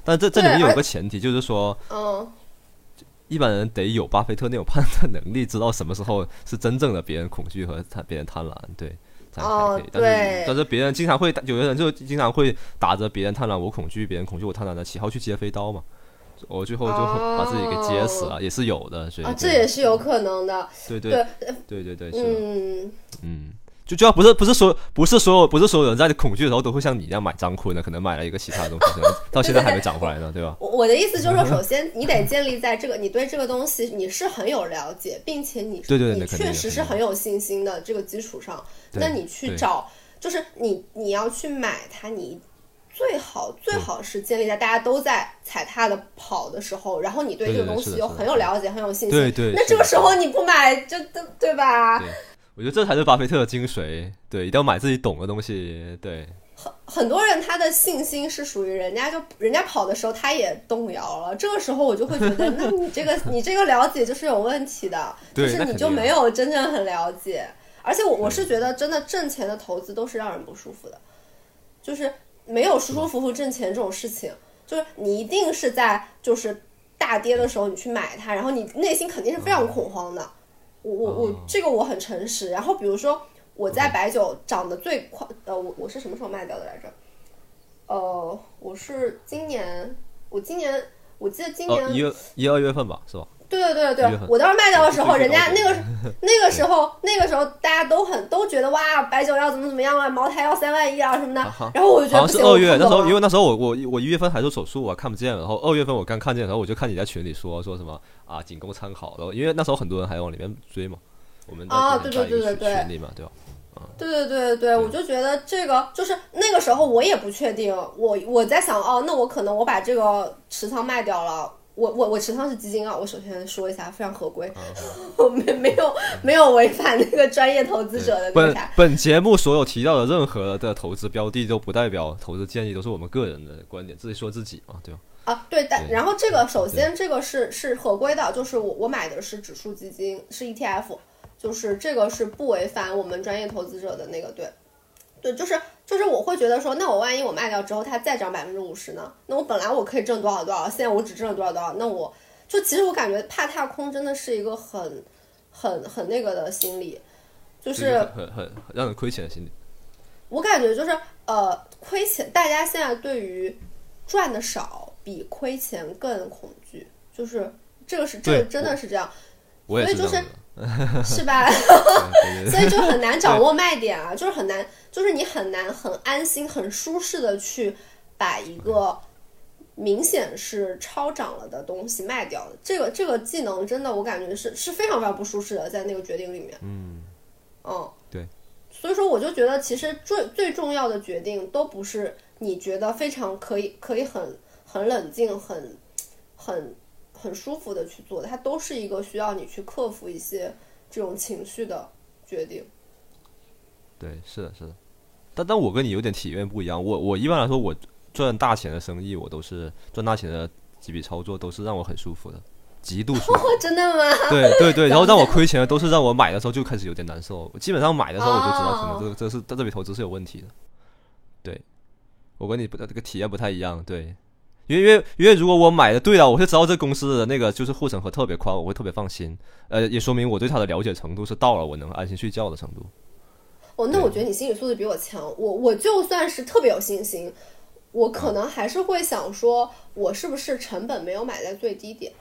但这这里面有个前提，就是说嗯，一般人得有巴菲特那种判断能力，知道什么时候是真正的别人恐惧和他别人贪婪，对，哦对是但是别人经常会，有的人就经常会打着别人贪婪我恐惧，别人恐惧我贪婪的旗号去接飞刀嘛。我最后就把自己给接死了，也是有的，所以啊，这也是有可能的。对对对，对对对，是。嗯，就就要不是不是所有不是所有不是所有人在恐惧的时候都会像你一样买张坤的，可能买了一个其他的东西，到现在还没涨回来呢，对吧？我我的意思就是说，首先你得建立在这个你对这个东西你是很有了解，并且你对你确实是很有信心的这个基础上，那你去找，就是你你要去买它，你最好最好是建立在大家都在踩踏的跑的时候，然后你对这个东西又很有了解，很有信心，对对那这个时候你不买就对对吧？对，我觉得这才是巴菲特的精髓，对，一定要买自己懂的东西，对，很很多人他的信心是属于人家就人家跑的时候他也动摇了，这个时候我就会觉得，那你这个 你这个了解就是有问题的，就是你就没有真正很了解。而且我我是觉得真的挣钱的投资都是让人不舒服的，就是没有舒舒服服挣钱这种事情，就是你一定是在就是大跌的时候你去买它，然后你内心肯定是非常恐慌的。我我我哦这个我很诚实。然后比如说我在白酒涨得最快，呃，我我是什么时候卖掉的来着？呃，我是今年，我今年我记得今年、哦，一月一二月份吧，是吧？对对对对。我当时卖掉的时候，人家那个那个时 候那个时候大家都很都觉得哇，白酒要怎么怎么样啊，茅台要三万一啊什么的。然后我就觉得好，像是二月，那时候因为为那时候我我我一月份还做手术，我看不见，然后二月份我刚看见，然后我就看你在群里说说什么啊，仅供参考，然后因为那时候很多人还往里面追嘛，我们在啊对对对对对。群里嘛，对吧？对对对对，我就觉得这个就是那个时候我也不确定，我我在想哦，那我可能我把这个持仓卖掉了。我我我持仓是基金啊，我首先说一下非常合规，我没没有没有违反那个专业投资者的那个本节目所有提到的任何的投资标的都不代表投资建议，都是我们个人的观点，自己说自己嘛，对吧？啊，对，但然后这个首先这个是是合规的，就是我我买的是指数基金，是 ETF，就是这个是不违反我们专业投资者的那个对，对，就是就是我会觉得说，那我万一我卖掉之后它再涨百分之五十呢？那我本来我可以挣多少多少，现在我只挣了多少多少，那我就其实我感觉怕踏空真的是一个很很很那个的心理，就就是是很很很很让人亏钱的心理。我感觉就是呃，亏钱，大家现在对于赚的少比亏钱更恐惧，就是这个是这个真的是这样，所以就是 是吧？所以就很难掌握卖点啊，就是很难，就是你很难很安心、很舒适的去把一个明显是超涨了的东西卖掉的。这个这个技能真的，我感觉是是非常非常不舒适的，在那个决定里面。嗯，嗯，对。所以说，我就觉得其实最最重要的决定都不是你觉得非常可以可以很很冷静、很很很舒服的去做的，它都是一个需要你去克服一些这种情绪的决定。对，是的，是的。但但我跟你有点体验不一样，我我一般来说我赚大钱的生意，我都是赚大钱的几笔操作都是让我很舒服的，极度舒服。真的吗？对对对，然后让我亏钱的都是让我买的时候就开始有点难受。基本上买的时候我就知道，可能这这是这笔投资是有问题的。对，我跟你不这个体验不太一样。对，因为因为因为如果我买的对了，我会知道这公司的那个就是护城河特别宽，我会特别放心。呃，也说明我对它的了解程度是到了我能安心睡觉的程度。哦，那我觉得你心理素质比我强。我我就算是特别有信心，我可能还是会想说，我是不是成本没有买在最低点？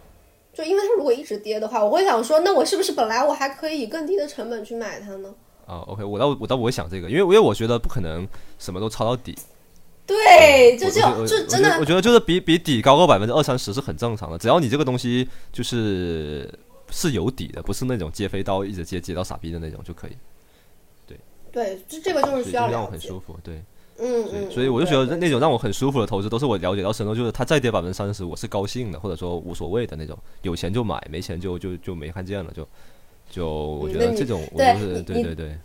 就因为它如果一直跌的话，我会想说，那我是不是本来我还可以以更低的成本去买它呢？啊，OK，我倒我倒不会想这个，因为因为我觉得不可能什么都抄到底。对，就这样，就真的，我觉得就是比比底高个百分之二三十是很正常的，只要你这个东西就是是有底的，不是那种接飞刀一直接接到傻逼的那种就可以。对，这这个就是需要让我很舒服，对，嗯嗯，所以我就觉得那种让我很舒服的投资，都是我了解到深度，就是它再跌百分之三十，我是高兴的，或者说无所谓的那种，有钱就买，没钱就就就没看见了，就就我觉得这种我就是对对对。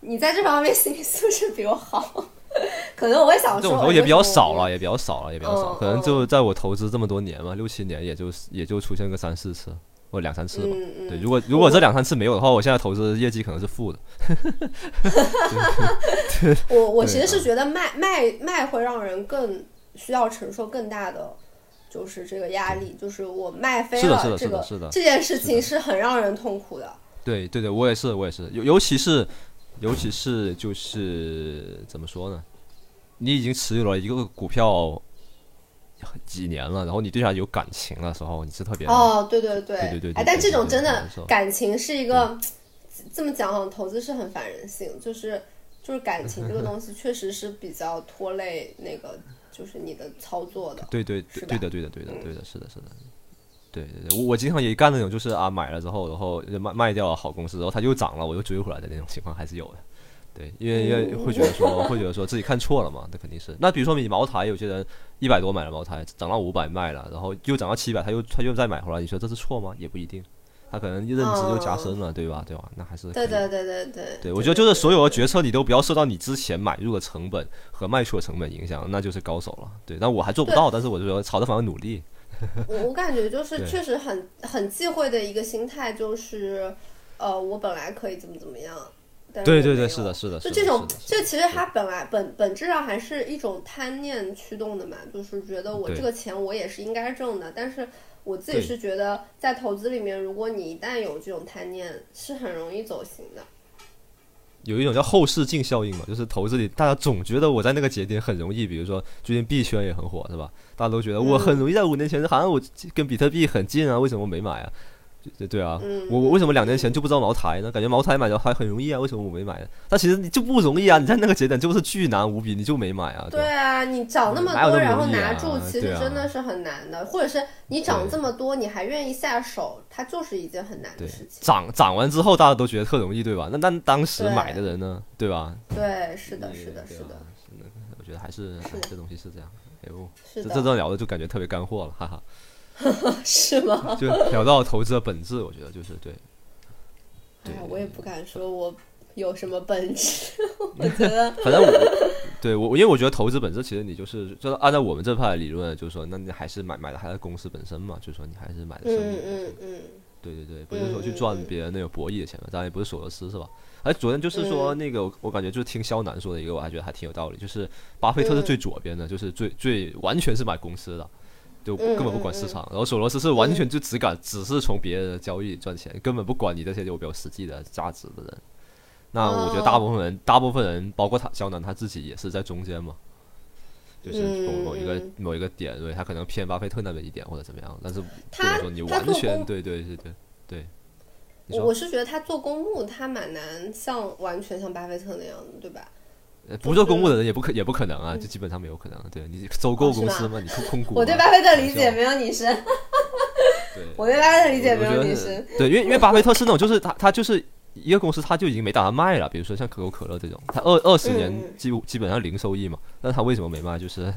你在这方面心理素质比我好，可能我也想说，这种投也比较少了，也比较少了，也比较少，可能就在我投资这么多年嘛，六七年，也就也就出现个三四次。或两三次吧，对，如果如果这两三次没有的话，我现在投资业绩可能是负的。我我其实是觉得卖卖卖会让人更需要承受更大的，就是这个压力，就是我卖飞了，这个这件事情是很让人痛苦的。对对对，我也是我也是，尤尤其是尤其是就是怎么说呢？你已经持有了一个股票。几年了，然后你对他有感情的时候，你是特别哦，对对对。对对对，哎，但这种真的感情是一个这么讲，好像投资是很反人性，就是就是感情这个东西确实是比较拖累那个就是你的操作的，对对对对的对的对的对的是的是的，对对对，我我经常也干那种，就是啊买了之后，然后卖卖掉了好公司，然后它又涨了，我又追回来的那种情况还是有的。对，因为因为会觉得说，会觉得说自己看错了嘛，那肯定是。那比如说你茅台，有些人一百多买了茅台，涨到五百卖了，然后又涨到七百，他又他又再买回来，你说这是错吗？也不一定，他可能认知又加深了，对吧？对吧？那还是对对对对对。对，我觉得就是所有的决策，你都不要受到你之前买入的成本和卖出的成本影响，那就是高手了。对，但我还做不到，但是我就说朝着方向努力。我我感觉就是确实很很忌讳的一个心态，就是呃，我本来可以怎么怎么样。对对对，是的，是的，就这种，这其实它本来本本质上还是一种贪念驱动的嘛，就是觉得我这个钱我也是应该挣的，但是我自己是觉得在投资里面，如果你一旦有这种贪念，是很容易走形的。有一种叫后视镜效应嘛，就是投资里大家总觉得我在那个节点很容易，比如说最近币圈也很火，是吧？大家都觉得我很容易在五年前好像我跟比特币很近啊，为什么没买啊？对对啊，我我为什么两年前就不知道茅台呢？感觉茅台买的还很容易啊，为什么我没买呢？但其实你就不容易啊！你在那个节点就是巨难无比，你就没买啊。对啊，你涨那么多然后拿住，其实真的是很难的。或者是你涨这么多，你还愿意下手，它就是一件很难的事情。涨涨完之后，大家都觉得特容易，对吧？那但当时买的人呢，对吧？对，是的，是的，是的。我觉得还是这东西是这样。哎呦，这这聊的就感觉特别干货了，哈哈。是吗？就聊到投资的本质，我觉得就是对。对，我也不敢说我有什么本质，我觉得。反正我对我，因为我觉得投资本质其实你就是就是按照我们这派的理论，就是说，那你还是买买的还是公司本身嘛，就是说你还是买的生意。嗯嗯嗯。对对对，不是说去赚别人那个博弈的钱嘛，当然也不是索罗斯是吧？哎，昨天就是说那个，我感觉就是听肖楠说的一个，我还觉得还挺有道理，就是巴菲特是最左边的，就是最最完全是买公司的。就根本不管市场，然后索罗斯是完全就只敢只是从别人的交易赚钱，根本不管你这些有没有实际的价值的人。那我觉得大部分人，大部分人包括他肖楠他自己也是在中间嘛，就是某某一个某一个点，对他可能偏巴菲特那边一点或者怎么样，但是不能说你完全对对对对对。我我是觉得他做公募，他蛮难像完全像巴菲特那样的，对吧？不做公募的人也不可也不可能啊，就基本上没有可能。对你收购公司嘛，你控控股。我对巴菲特理解没有你深。对，我对巴菲特理解没有你深。对，因为因为巴菲特是那种，就是他他就是一个公司，他就已经没打算卖了。比如说像可口可乐这种，他二二十年基基本上零收益嘛，那他为什么没卖？就是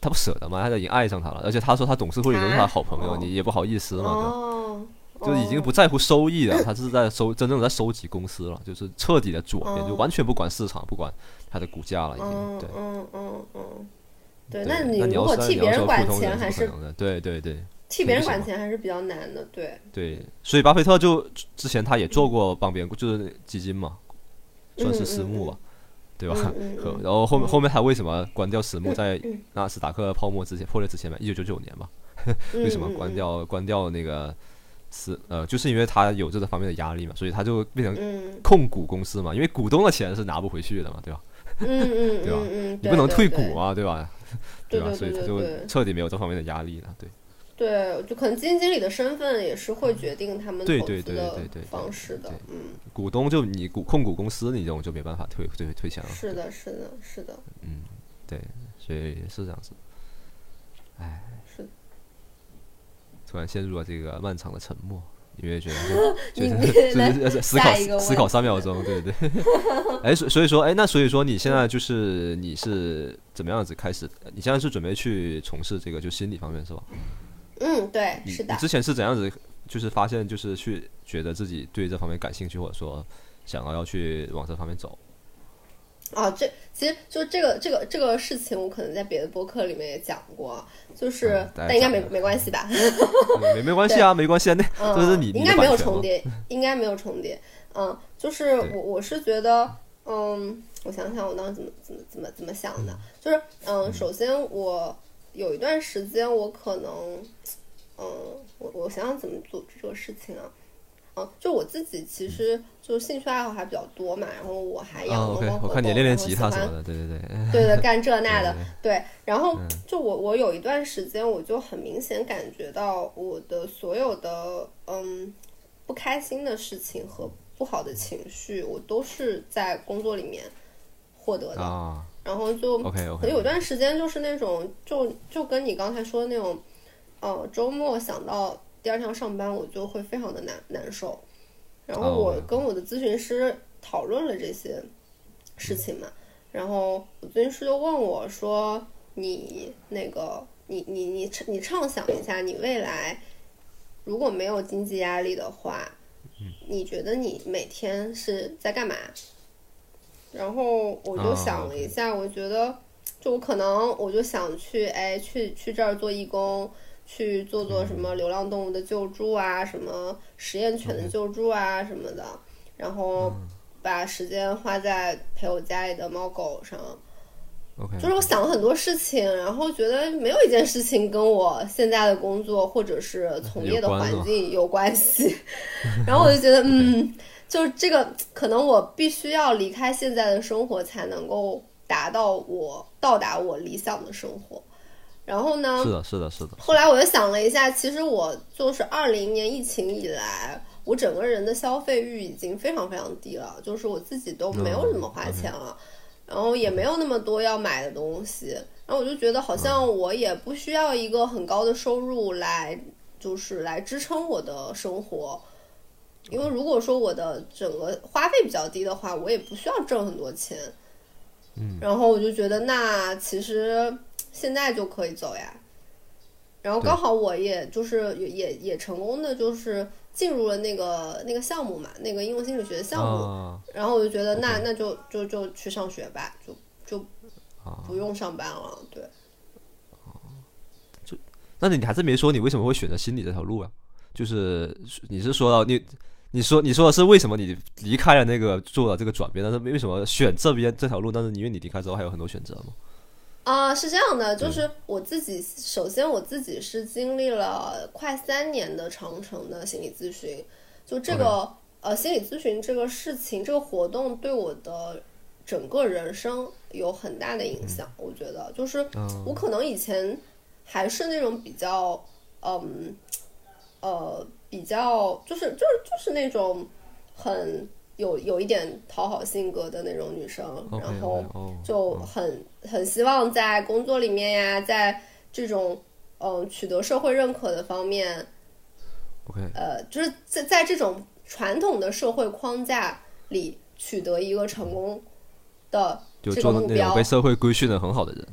他不舍得嘛，他已经爱上他了，而且他说他董事会都是他的好朋友，啊你也不好意思嘛？哦，就已经不在乎收益了，他是在收真正在收集公司了，就是彻底的左边，哦就完全不管市场，不管它的股价了，已经对。嗯嗯嗯嗯，对，那你那如果替别人管钱还是对对对替别人管钱还是比较难的，对，对，所以巴菲特就之前他也做过帮别人就是基金嘛，算是私募吧，对吧？然后后面后面他为什么关掉私募，在嗯纳斯达克泡沫之前破裂之前嘛，一九九九年嘛，嗯 为什么关掉关掉那个私呃，就是因为他有这个方面的压力嘛，所以他就变成嗯控股公司嘛，因为股东的钱是拿不回去的嘛，对吧？嗯嗯对吧你不能退股对嘛，对吧？吧？对对所以他就彻底没有这方面的压力了，对。对，就可能基金经理的身份也是会决定他们投对对对资的对对对方式的对，嗯，股东就你股控股公司，你这种就没办法退退退钱了。是的，是的，是的，嗯对，所以是这样子。唉，是的突然陷入了这个漫长的沉默，因为觉得就你觉得就是思考思考三秒钟，对对。哎，所所以说，哎，那所以说你现在就是你是怎么样子开始？你现在是准备去从事这个就心理方面是吧？嗯，对，是的你，之前是怎样子？就是发现就是去觉得自己对这方面感兴趣，或者说想要要去往这方面走。啊，这其实就这个这个这个事情，我可能在别的播客里面也讲过，就是、嗯但应该没没关系吧？对没没关系啊，没关系啊，那嗯，这是你应该没有重重。叠，应该没有重叠。嗯，就是我我是觉得，嗯，我想想我当时怎么怎么怎么怎么想的，就是嗯，首先我有一段时间我可能，嗯，我我想想怎么组织这个事情啊。嗯，就我自己其实就兴趣爱好还比较多嘛，然后我还养啊，OK，猫猫狗狗，我看你练练吉他什么的，对对对。对对，干这 那的对，对。然后嗯就我我有一段时间，我就很明显感觉到我的所有的嗯不开心的事情和不好的情绪，我都是在工作里面获得的。啊然后就，OK 可能 OK，有段时间就是那种，就就跟你刚才说的那种，呃，周末想到第二天要上班，我就会非常的难难受。然后哦我跟我的咨询师讨论了这些事情嘛，然后我咨询师就问我说：“你那个，你你你你畅想一下，你未来如果没有经济压力的话，你觉得你每天是在干嘛？”然后我就哦想了一下，我觉得就我可能我就想去哎去去这儿做义工，去做做什么流浪动物的救助啊，什么实验犬的救助啊什么的，然后把时间花在陪我家里的猫狗上。OK，就是我想了很多事情，然后觉得没有一件事情跟我现在的工作或者是从业的环境有关系，然后我就觉得，嗯，就是这个可能我必须要离开现在的生活，才能够达到我到达我理想的生活。然后呢，是的，是的，是的，后来我又想了一下，其实我就是二零年疫情以来，我整个人的消费欲已经非常非常低了，就是我自己都没有怎么花钱了，然后也没有那么多要买的东西，然后我就觉得好像我也不需要一个很高的收入来，就是来支撑我的生活。因为如果说我的整个花费比较低的话，我也不需要挣很多钱。嗯，然后我就觉得那其实现在就可以走呀。然后刚好我也就是也也也成功的就是进入了那个那个项目嘛，那个应用心理学的项目。啊然后我就觉得那那就就就去上学吧，就就啊，不用上班了。对，就那你还是没说你为什么会选择心理这条路啊？就是你是说到你，你说你说的是为什么你离开了那个做了这个转变，但是为什么选这边这条路？但是因为你离开之后还有很多选择嘛。啊、是这样的，就是我自己，首先我自己是经历了快三年的长城的心理咨询，就这个呃心理咨询这个事情，这个活动对我的整个人生有很大的影响。我觉得，就是嗯我可能以前还是那种比较嗯呃比较就是就是就是那种很有有一点讨好性格的那种女生然后就很很希望在工作里面呀，在这种嗯、呃取得社会认可的方面，OK，呃，就是在在这种传统的社会框架里取得一个成功的这个目标。被，社会规训的很好的人。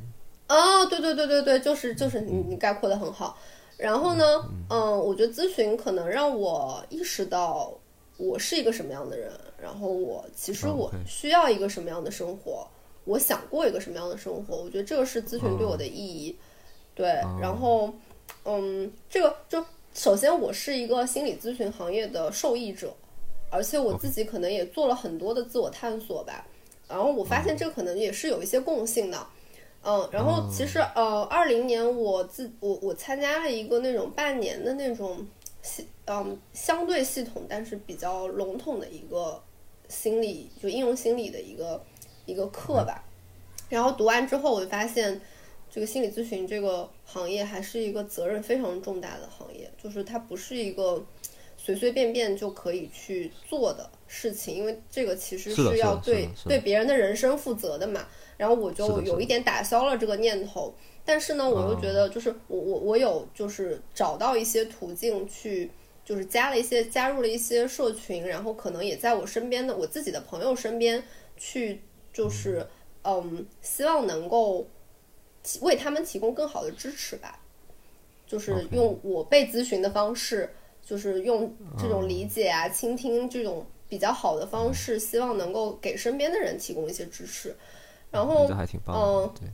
哦，对对对对对，就是就是你你概括的很好。然后呢，嗯，我觉得咨询可能让我意识到我是一个什么样的人，然后我其实我需要一个什么样的生活，我想过一个什么样的生活。我觉得这个是咨询对我的意义。对，然后，嗯，这个就首先我是一个心理咨询行业的受益者，而且我自己可能也做了很多的自我探索吧。然后我发现这可能也是有一些共性的。嗯，然后其实呃，二零年我自我我参加了一个那种半年的那种系嗯相对系统，但是比较笼统的一个心理就应用心理的一个一个课吧。然后读完之后，我就发现这个心理咨询这个行业还是一个责任非常重大的行业，就是它不是一个随随便便就可以去做的事情，因为这个其实是要对对别人的人生负责的嘛。然后我就有一点打消了这个念头，但是呢，我又觉得就是我我我有就是找到一些途径去，就是加了一些加入了一些社群，然后可能也在我身边的我自己的朋友身边去，就是嗯，希望能够为他们提供更好的支持吧，就是用我被咨询的方式，就是用这种理解啊、倾听这种比较好的方式，希望能够给身边的人提供一些支持。然后，嗯，对，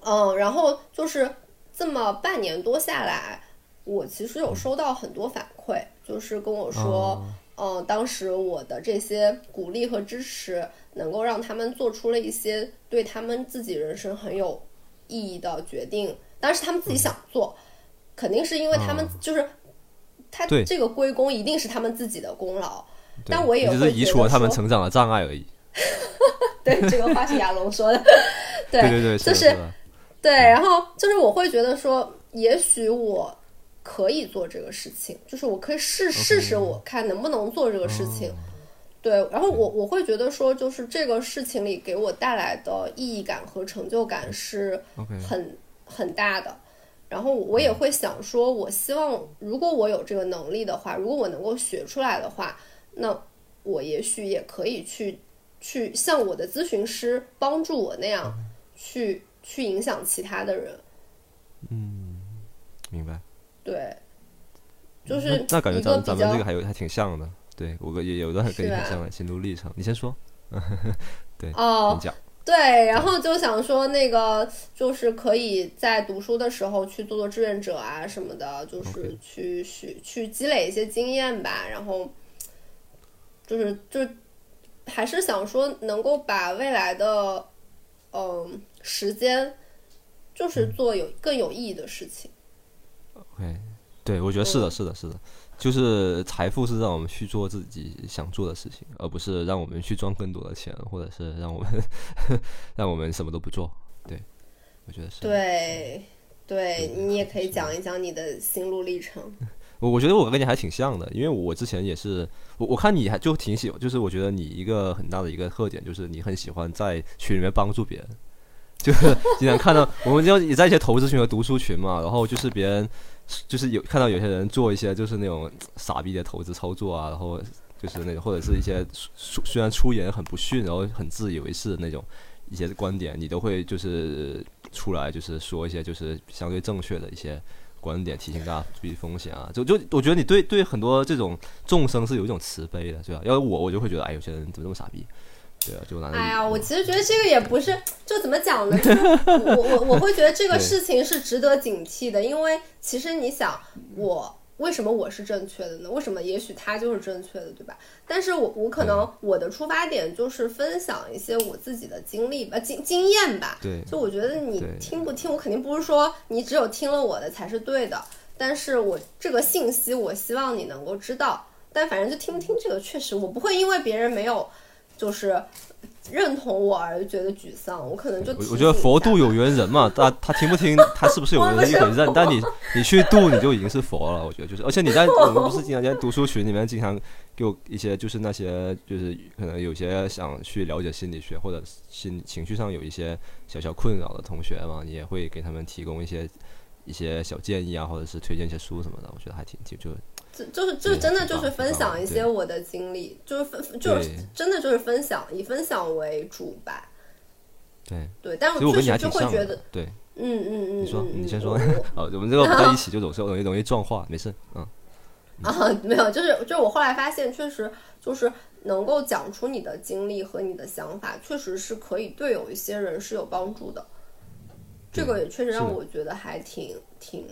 嗯，然后就是这么半年多下来，我其实有收到很多反馈，就是跟我说，嗯，当时我的这些鼓励和支持，能够让他们做出了一些对他们自己人生很有意义的决定。但是他们自己想做，肯定是因为他们就是他这个归功一定是他们自己的功劳。但我也只是移除了他们成长的障碍而已。对，这个话是亚龙说的。对对对，就是对，然后就是我会觉得说，也许我可以做这个事情，就是我可以试试试，我看能不能做这个事情。对，然后我我会觉得说，就是这个事情里给我带来的意义感和成就感是很很大的。然后我也会想说，我希望如果我有这个能力的话，如果我能够学出来的话，那我也许也可以去。去像我的咨询师帮助我那样，去去影响其他的人。嗯，明白。对，就是那感觉咱咱们这个还有还挺像的。对我也有的跟你很像的心路历程。你先说。对哦，你讲。对，然后就想说那个，就是可以在读书的时候去做做志愿者啊什么的，就是去去去积累一些经验吧。然后就是就。还是想说能够把未来的，嗯，时间，就是做有更有意义的事情。OK，对，我觉得是的，是的，是的，就是财富是让我们去做自己想做的事情，而不是让我们去赚更多的钱，或者是让我们 让我们什么都不做。对，我觉得是。对，对你也可以讲一讲你的心路历程。我我觉得我跟你还挺像的，因为我之前也是，我我看你还就挺喜，就是我觉得你一个很大的一个特点就是你很喜欢在群里面帮助别人，就是经常看到我们就也在一些投资群和读书群嘛，然后就是别人就是有看到有些人做一些就是那种傻逼的投资操作啊，然后就是那种或者是一些虽然出言很不逊，然后很自以为是的那种一些观点，你都会就是出来就是说一些就是相对正确的一些。观点提醒大家注意风险啊！就就我觉得你对对很多这种众生是有一种慈悲的，对吧？要是我，我就会觉得，哎，有些人怎么这么傻逼？对啊，就拿。哎呀，我其实觉得这个也不是，就怎么讲呢？我我我会觉得这个事情是值得警惕的，因为其实你想我。为什么我是正确的呢？为什么也许他就是正确的，对吧？但是我我可能我的出发点就是分享一些我自己的经历吧，经经验吧。对，就我觉得你听不听，我肯定不是说你只有听了我的才是对的。但是我这个信息，我希望你能够知道。但反正就听不听这个，确实我不会因为别人没有，就是。认同我而觉得沮丧，我可能就我觉得佛度有缘人嘛，他他听不听，他是不是有缘人一回事。但你你去度，你就已经是佛了。我觉得就是，而且你在 我们不是经常在读书群里面经常给我一些，就是那些就是可能有些想去了解心理学或者心情绪上有一些小小困扰的同学嘛，你也会给他们提供一些一些小建议啊，或者是推荐一些书什么的。我觉得还挺挺就。就是就真的就是分享一些我的经历，就是分就是真的就是分享，以分享为主吧。对。对，但我确实就会觉得，对。嗯嗯嗯，你说，嗯你先说。我哦，我们这个不在一起 就有时候容易容易撞话，没事，嗯，啊，没有，就是就是我后来发现，确实就是能够讲出你的经历和你的想法，确实是可以对有一些人是有帮助的。这个也确实让我觉得还挺挺，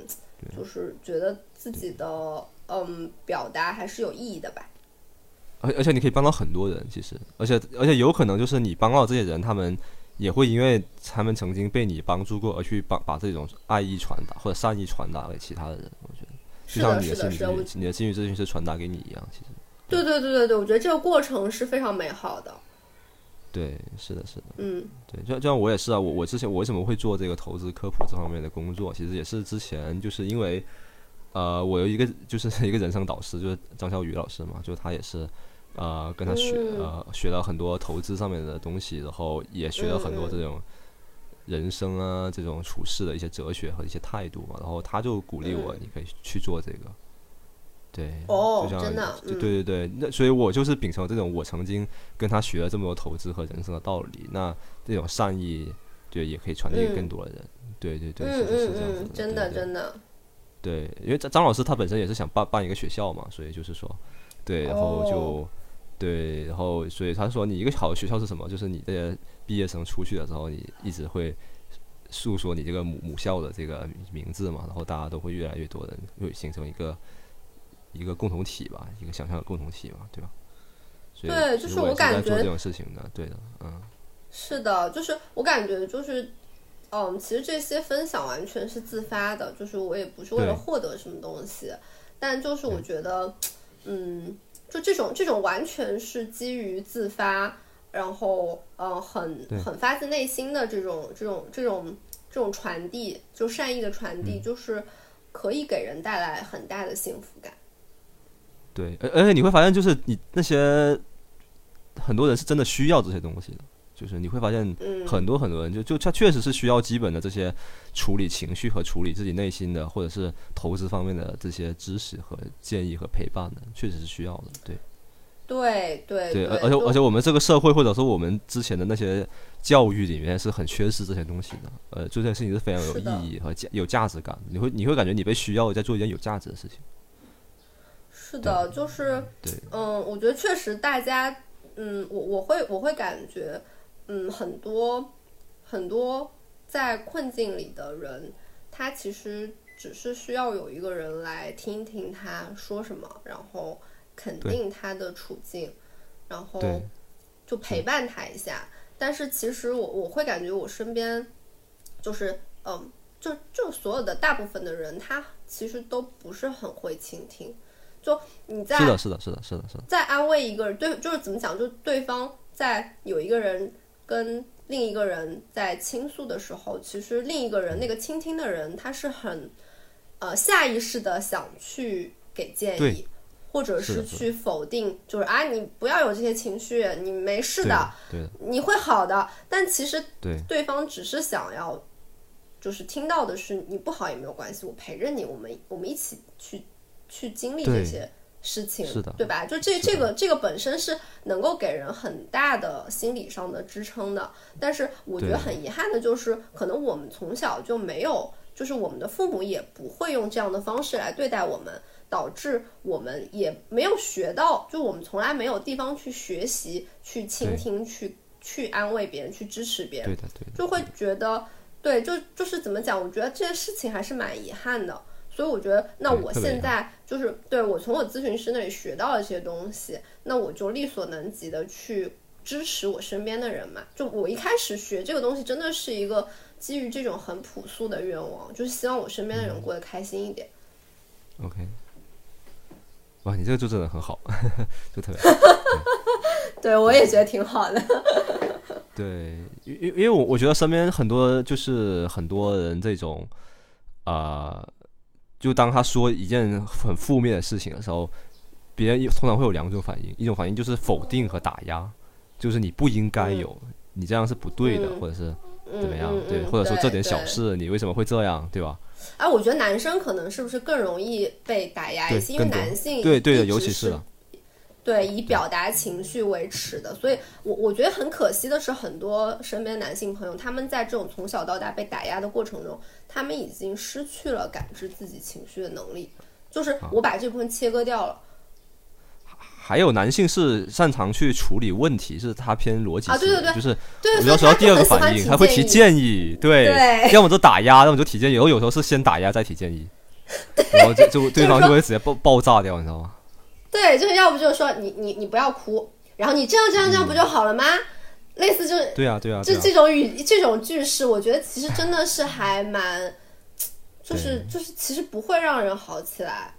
就是觉得自己的嗯表达还是有意义的吧。而而且你可以帮到很多人，其实，而且而且有可能就是你帮到这些人，他们也会因为他们曾经被你帮助过，而去帮把这种爱意传达或者善意传达给其他的人。我觉得，就像你是的，心理咨询，你的心理咨询师传达给你一样，其实。对对对对对，我觉得这个过程是非常美好的。对，是的，是的，嗯对，就就像我也是啊，我我之前我为什么会做这个投资科普这方面的工作，其实也是之前就是因为，呃，我有一个就是 一个人生导师，就是张小雨老师嘛，就他也是，呃，跟他学嗯呃学了很多投资上面的东西，然后也学了很多这种人生啊这种处事的一些哲学和一些态度嘛，然后他就鼓励我，嗯你可以去做这个。对，哦就像真的对嗯对对对，那所以我就是秉承这种我曾经跟他学了这么多投资和人生的道理，那这种善意，对，也可以传递给更多的人。对对对，嗯是是这样子嗯，真的真的。对，因为张张老师他本身也是想办办一个学校嘛，所以就是说，对，然后就、哦对，然后所以他说你一个好的学校是什么？就是你这些毕业生出去的时候，你一直会诉说你这个母母校的这个名字嘛，然后大家都会越来越多人会形成一个一个共同体吧，一个想象的共同体嘛，对吧？所以对就是我感觉做这种事情的，对的，嗯，是的，就是我感觉就是，嗯，其实这些分享完全是自发的，就是我也不是为了获得什么东西，但就是我觉得，嗯，就这种这种完全是基于自发，然后呃很很发自内心的这种这种这种这种传递，就善意的传嗯递，就是可以给人带来很大的幸福感。对，而而且你会发现，就是你那些很多人是真的需要这些东西的，就是你会发现嗯很多很多人就就他确实是需要基本的这些处理情绪和处理自己内心的，或者是投资方面的这些知识和建议和陪伴的，确实是需要的。对对对对，而而且而且我们这个社会或者说我们之前的那些教育里面是很缺失这些东西的。呃，做这件事情是非常有意义和价有价值感，你会你会感觉你被需要在做一件有价值的事情。是的，就是对嗯，我觉得确实大家，嗯，我我会我会感觉，嗯，很多很多在困境里的人，他其实只是需要有一个人来听听他说什么，然后肯定他的处境，然后就陪伴他一下。但是其实我我会感觉我身边就是嗯，就就所有的大部分的人，他其实都不是很会倾听。就你在是的，是的，是的，是的，是的。在安慰一个人，对，就是怎么讲，就对方在有一个人跟另一个人在倾诉的时候，其实另一个人那个倾听的人，他是很呃下意识的想去给建议，或者是去否定，就是啊，你不要有这些情绪，你没事的，你会好的。但其实对。对方只是想要，就是听到的是你不好也没有关系，我陪着你，我们我们一起去去经历这些事情，是的对吧？就这这个这个本身是能够给人很大的心理上的支撑的，但是我觉得很遗憾的就是，可能我们从小就没有，就是我们的父母也不会用这样的方式来对待我们。导致我们也没有学到，就我们从来没有地方去学习、去倾听、去去安慰别人、去支持别人。对的，对的。就会觉得，对，就就是怎么讲？我觉得这件事情还是蛮遗憾的。所以我觉得，那我现在就是对我从我咨询师那里学到了这些东西，那我就力所能及的去支持我身边的人嘛。就我一开始学这个东西，真的是一个基于这种很朴素的愿望，就是希望我身边的嗯人过得开心一点。OK，哇，你这个就真的很好，就特别 对我也觉得挺好的。对，因因因为我我觉得身边很多就是很多人这种啊、就当他说一件很负面的事情的时候，别人通常会有两种反应，一种反应就是否定和打压，就是你不应该有，你这样是不对的，嗯。或者是嗯怎么样，嗯对，嗯或者说这点小事你为什么会这样，对吧？哎，我觉得男生可能是不是更容易被打压一些，因为更男性对对的，尤其是了，对，以表达情绪为耻的，所以我我觉得很可惜的是，很多身边男性朋友，他们在这种从小到大被打压的过程中，他们已经失去了感知自己情绪的能力，就是我把这部分切割掉了。还有男性是擅长去处理问题，是他偏逻辑啊，对对对，就是对，有时候第二个反应，他会提建议，对，要么就打压，要么就提建议，然后有时候是先打压再提建议，然后就就对方就会直接爆爆炸掉，你知道吗？对，就是要不就是说你你你不要哭，然后你这样这样这样不就好了吗？类似就是对啊对啊，就这种语这种句式，我觉得其实真的是还蛮，就是就是其实不会让人好起来，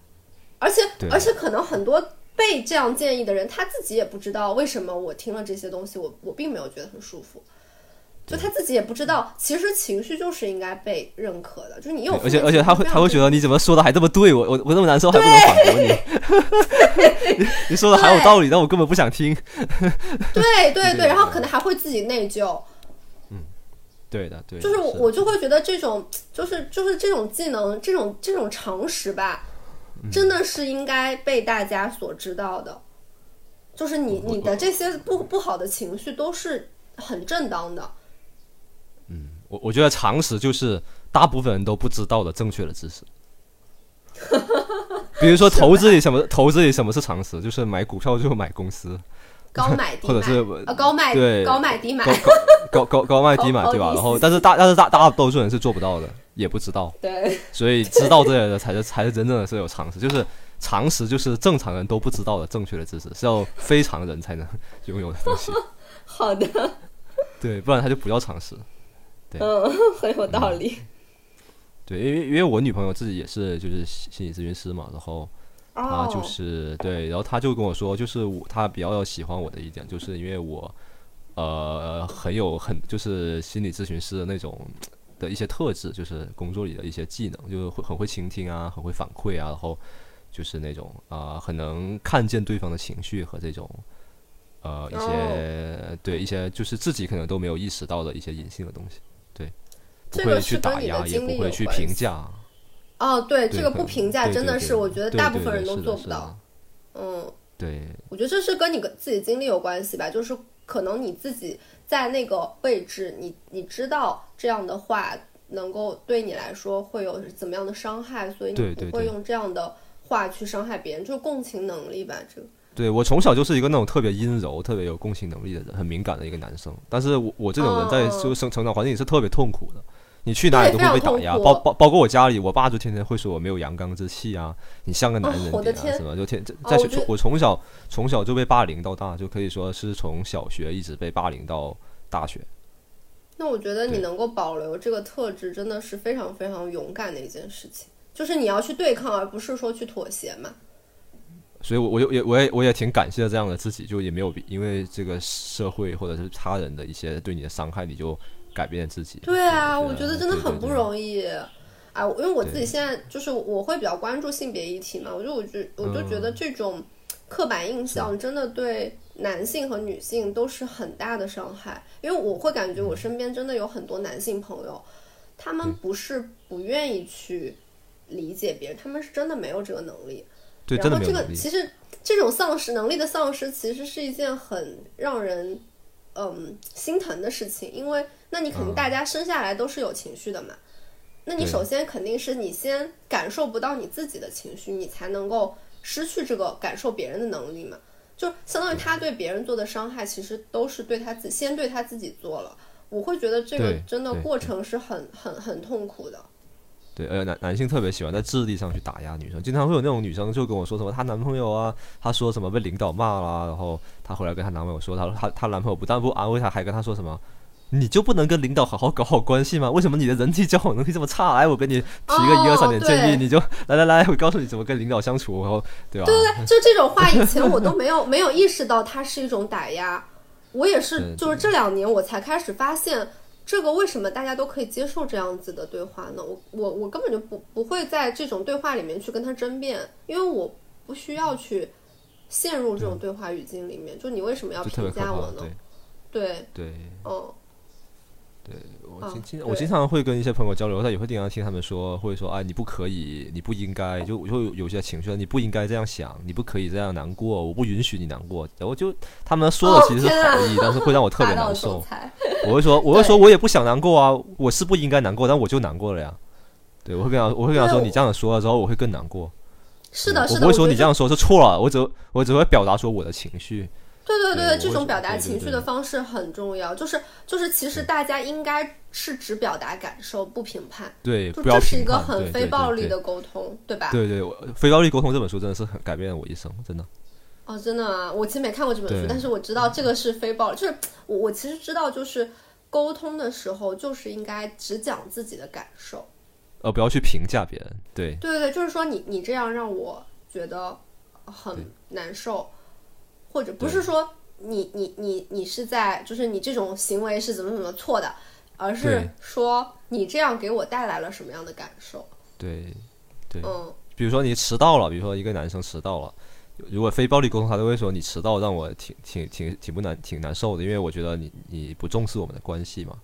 而且而且可能很多被这样建议的人，他自己也不知道为什么我听了这些东西，我我并没有觉得很舒服。就他自己也不知道，其实情绪就是应该被认可的。就是你有，而且而且他会他会觉得你怎么说的还这么对我我我那么难受还不能反驳你，你说的还有道理，但我根本不想听。对对对，然后可能还会自己内疚。嗯，对的对。就是我我就会觉得这种就是就是这种技能这种这种常识吧，真的是应该被大家所知道的。就是你你的这些不不好的情绪都是很正当的。我我觉得常识就是大部分人都不知道的正确的知识，比如说投资里什么投资里什么是常识，就是买股票就买公司，高买低或者是高卖对高买低买高高高卖低买对吧？然后但是大但是大大多数人是做不到的，也不知道，对，所以知道这些的才是才是真正的是有常识，就是常识就是正常人都不知道的正确的知识，是要非常人才能 拥有的东西。好的，对，不然他就不叫常识。嗯，很有道理。对，因为因为我女朋友自己也是就是心理咨询师嘛，然后她就是对，然后她就跟我说，就是我她比较喜欢我的一点，就是因为我呃很有很就是心理咨询师的那种的一些特质，就是工作里的一些技能，就是会很会倾听啊，很会反馈啊，然后就是那种啊很能看见对方的情绪和这种呃一些对一些就是自己可能都没有意识到的一些隐性的东西。不会去打压，也不会去评价。哦，对，这个不评价真的是，我觉得大部分人都做不到。嗯，对，我觉得这是跟你自己经历有关系吧，就是可能你自己在那个位置，你你知道这样的话能够对你来说会有怎么样的伤害，所以你不会用这样的话去伤害别人，就是共情能力吧，这个。对我从小就是一个那种特别阴柔、特别有共情能力的人，很敏感的一个男生。但是我我这种人在就生成长环境里是特别痛苦的。你去哪里都会被打压，包包包括我家里，我爸就天天会说我没有阳刚之气啊，你像个男人点啊什么，就天在我从小从小就被霸凌到大，就可以说是从小学一直被霸凌到大学。那我觉得你能够保留这个特质，真的是非常非常勇敢的一件事情，就是你要去对抗，而不是说去妥协嘛。所以，我我也我也我也挺感谢这样的自己，就也没有因为这个社会或者是他人的一些对你的伤害，你就。改变自己，对啊，我觉得真的很不容易啊！因为我自己现在就是我会比较关注性别议题嘛，我就我就我就觉得这种刻板印象真的对男性和女性都是很大的伤害。因为我会感觉我身边真的有很多男性朋友，他们不是不愿意去理解别人，他们是真的没有这个能力。对，然后这个其实这种丧失能力的丧失，其实是一件很让人嗯心疼的事情，因为。那你肯定大家生下来都是有情绪的嘛？那你首先肯定是你先感受不到你自己的情绪，你才能够失去这个感受别人的能力嘛？就相当于他对别人做的伤害，其实都是对他自先对他自己做了。我会觉得这个真的过程是很很很痛苦的。对，呃，男男性特别喜欢在智力上去打压女生，经常会有那种女生就跟我说什么她男朋友啊，她说什么被领导骂啦，然后她回来跟她男朋友说，她说她她男朋友不但不安慰她，还跟她说什么。你就不能跟领导好好搞好关系吗？为什么你的人际交往能力这么差？来，我给你提个一二三点建议，你就来来来，我告诉你怎么跟领导相处，然后对吧？对对对，就这种话，以前我都没有没有意识到它是一种打压。我也是，就是这两年我才开始发现，这个为什么大家都可以接受这样子的对话呢？我我我根本就不不会在这种对话里面去跟他争辩，因为我不需要去陷入这种对话语境里面。就你为什么要评价我呢？对对，嗯。对我嗯经经对我经常会跟一些朋友交流，他也会经常听他们说，会说哎你不可以，你不应该，就就有些情绪，你不应该这样想，你不可以这样难过，我不允许你难过。然后就他们说的哦其实是好意，但是会让我 特别难受。我会说，我会说，我也不想难过啊，我是不应该难过，但我就难过了呀。对，我会跟他，我会跟他说，你这样说了之后，我会更难过。是的，是的，我不会说你这样说是错了，我只我只会表达说我的情绪。对对对这种表达情绪的方式很重要，就是就是其实大家应该是只表达感受，不评判，对，就不要这是一个很非暴力的沟通，对吧？对对，我非暴力沟通这本书真的是很改变了我一生，真的。哦，真的啊，我其实没看过这本书，但是我知道这个是非暴力，就是我我其实知道，就是沟通的时候就是应该只讲自己的感受，呃，不要去评价别人。对。对对对，就是说你你这样让我觉得很难受，或者不是说你你你你是在就是你这种行为是怎么怎么错的，而是说你这样给我带来了什么样的感受，对对，嗯，比如说你迟到了，比如说一个男生迟到了，如果非暴力沟通，他都会说你迟到让我挺挺挺挺不难挺难受的，因为我觉得你你不重视我们的关系嘛，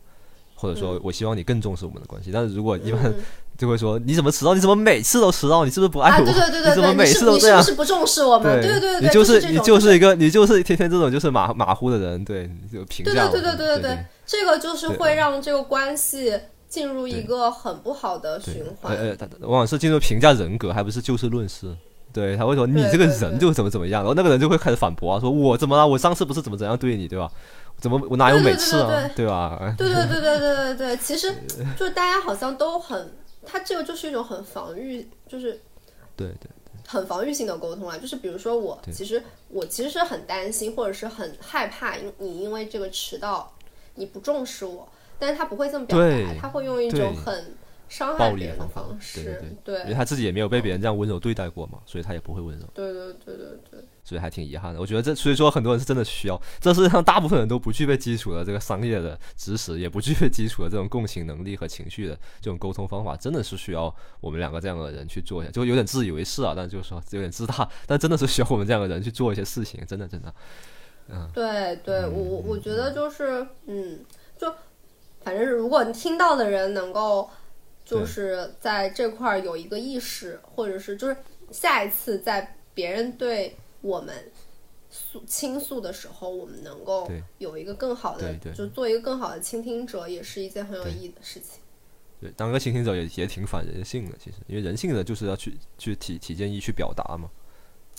或者说我希望你更重视我们的关系。但是如果一般嗯就会说你怎么迟到？你怎么每次都迟到？你是不是不爱啊，我？对对对对 对，你怎么每次都这样你是不？是不重视我们？对对对对，你就是你就是一个你就是天天这种就是马马虎的人，对，你就评价对对我对对对对，这个就是会让这个关系进入一个很不好的循环。呃呃，他往往是进入评价人格，还不是就事论事。对，他会说你这个人就怎么怎么样，然后那个人就会开始反驳啊，说我怎么了？我上次不是怎么怎样对你，对吧？怎么我哪有每次啊，对吧？对对对对对对对，其实就是大家好像都很，他这个就是一种很防御，就是对对很防御性的沟通啊。就是比如说我，其实我其实是很担心或者是很害怕，因你因为这个迟到，你不重视我，但是他不会这么表达，他会用一种很伤害别人的方式，对对因为他自己也没有被别人这样温柔对待过嘛，所以他也不会温柔，对对对对对。所以还挺遗憾的。我觉得这，所以说很多人是真的需要，这世界上大部分人都不具备基础的这个商业的知识，也不具备基础的这种共情能力和情绪的这种沟通方法，真的是需要我们两个这样的人去做一下，就有点自以为是啊，但就是说有点自大，但真的是需要我们这样的人去做一些事情，真的真的。嗯对对，我我我觉得就是，嗯，就反正如果你听到的人能够，就是在这块儿有一个意识，或者是就是下一次在别人对我们诉倾诉的时候，我们能够有一个更好的就做一个更好的倾听者，也是一件很有意义的事情。对，当个倾听者也也挺反人性的，其实，因为人性的就是要去去体体现意去表达嘛，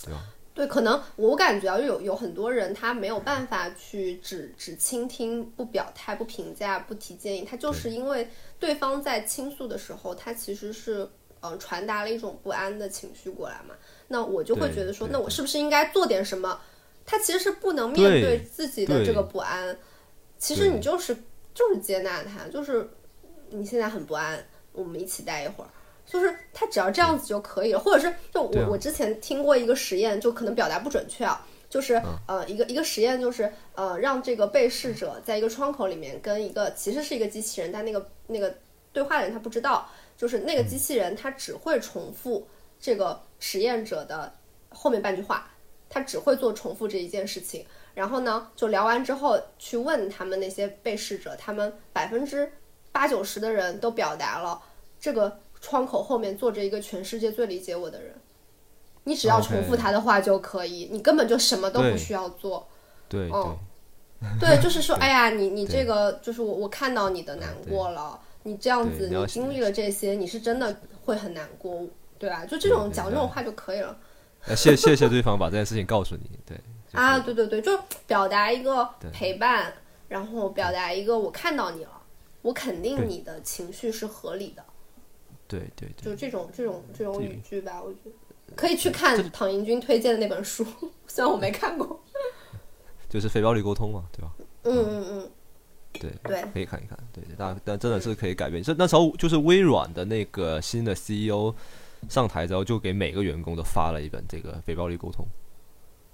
对吧？对，可能我感觉啊，有有很多人他没有办法去只只倾听，不表态、不评价、不提建议，他就是因为对方在倾诉的时候，他其实是呃传达了一种不安的情绪过来嘛。那我就会觉得说，那我是不是应该做点什么？他其实是不能面对对自己的这个不安，其实你就是就是接纳他，就是你现在很不安，我们一起待一会儿。就是他只要这样子就可以了，或者是就我、啊我之前听过一个实验，就可能表达不准确啊，就是、呃一个一个实验就是呃让这个被试者在一个窗口里面跟一个其实是一个机器人，但那个那个对话的人他不知道，就是那个机器人它只会重复这个实验者的后面半句话，它只会做重复这一件事情。然后呢，就聊完之后去问他们那些被试者，他们百分之八九十的人都表达了这个窗口后面坐着一个全世界最理解我的人。你只要重复他的话就可以你根本就什么都不需要做。对嗯对对，就是说，对哎呀，你你这个就是我我看到你的难过了，你这样子你经历了这些，你是真的会很难过，对吧？就这种讲这种话就可以了。那谢谢谢对方把这件事情告诉你，对啊，对对对，就表达一个陪伴，然后表达一个我看到你了，我肯定你的情绪是合理的，对对对，就这种这种这种语句吧，我觉得可以去看唐英军推荐的那本书，虽然我没看过。就是非暴力沟通嘛，对吧？嗯嗯嗯，对对可以看一看，对，但但真的是可以改变。这那时候就是微软的那个新的 CEO 上台之后，就给每个员工都发了一本这个非暴力沟通。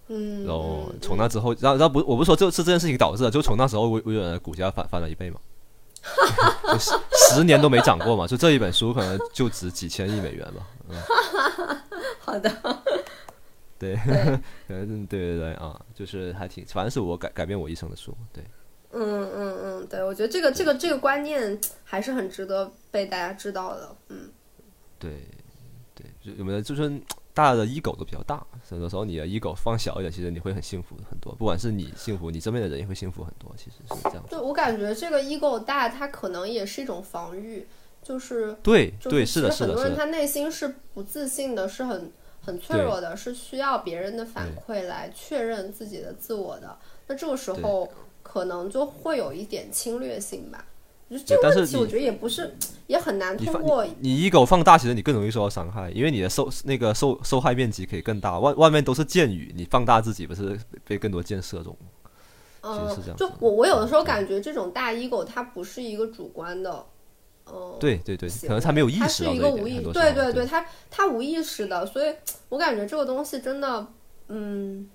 嗯，然后嗯从那之后，然后然后不，我不是说就是这件事情导致的，就从那时候微微软的股价翻翻了一倍嘛，就十十年都没涨过嘛，就这一本书可能就值几千亿美元吧。嗯、好的，对，对 对对对啊，就是还挺，反正是我改改变我一生的书，对嗯嗯嗯，对，我觉得这个这个这个观念还是很值得被大家知道的。嗯，对对，就有没有就是大家的 ego 都比较大，很多时候你的 ego 放小一点，其实你会很幸福很多。不管是你幸福，你身边的人也会幸福很多。其实是这样。对我感觉这个 ego 大，它可能也是一种防御，就是对对是的，是的，很多人他内心是不自信的，是很很脆弱的，是需要别人的反馈来确认自己的自我的。那这个时候。可能就会有一点侵略性吧，就这个问题，我觉得也不是，也很难通过。你 ego 放大，其实你更容易受到伤害，因为你的受那个受受害面积可以更大。外外面都是箭雨，你放大自己，不是被更多箭射中？嗯，是这样。就我我有的时候感觉这种大 ego 它不是一个主观的，嗯，对对对，可能他没有意识到这一点。对对对，他他无意识的，所以我感觉这个东西真的，嗯。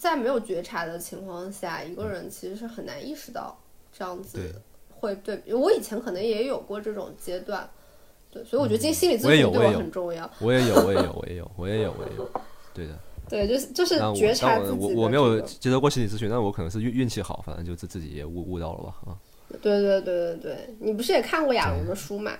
在没有觉察的情况下，一个人其实是很难意识到这样子会对。我以前可能也有过这种阶段，对，所以我觉得进心理咨询对我很重要。我也有，我也有，我也有，我也有，我也有，对的。对，就是就是觉察自己。我我没有接受过心理咨询，但我可能是运运气好，反正就自自己也悟悟到了吧啊。对对对对对，你不是也看过亚龙的书嘛？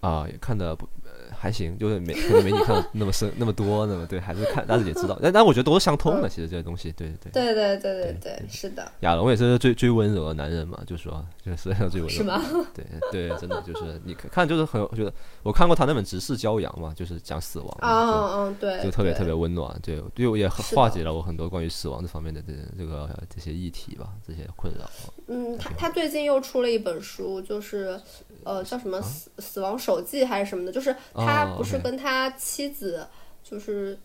啊，也看的不。还行，就是没 可能没你看的那么深那么多，那么对，还是看，但是也知道，但但我觉得都是相通的，其实这些东西，对对对对对对对，是的。亚龙也是最最温柔的男人嘛，就说 就是最温柔，是吗？对对，真的就是你看，就是很觉得我看过他那本《直视骄阳》嘛，就是讲死亡，嗯嗯对，就特别特别温暖，对，就也化解了我很多关于死亡这方面的这这个这些议题吧，这些困扰。嗯，他他最近又出了一本书，就是。呃，叫什么死死亡手记还是什么的？就是他不是跟他妻子，就是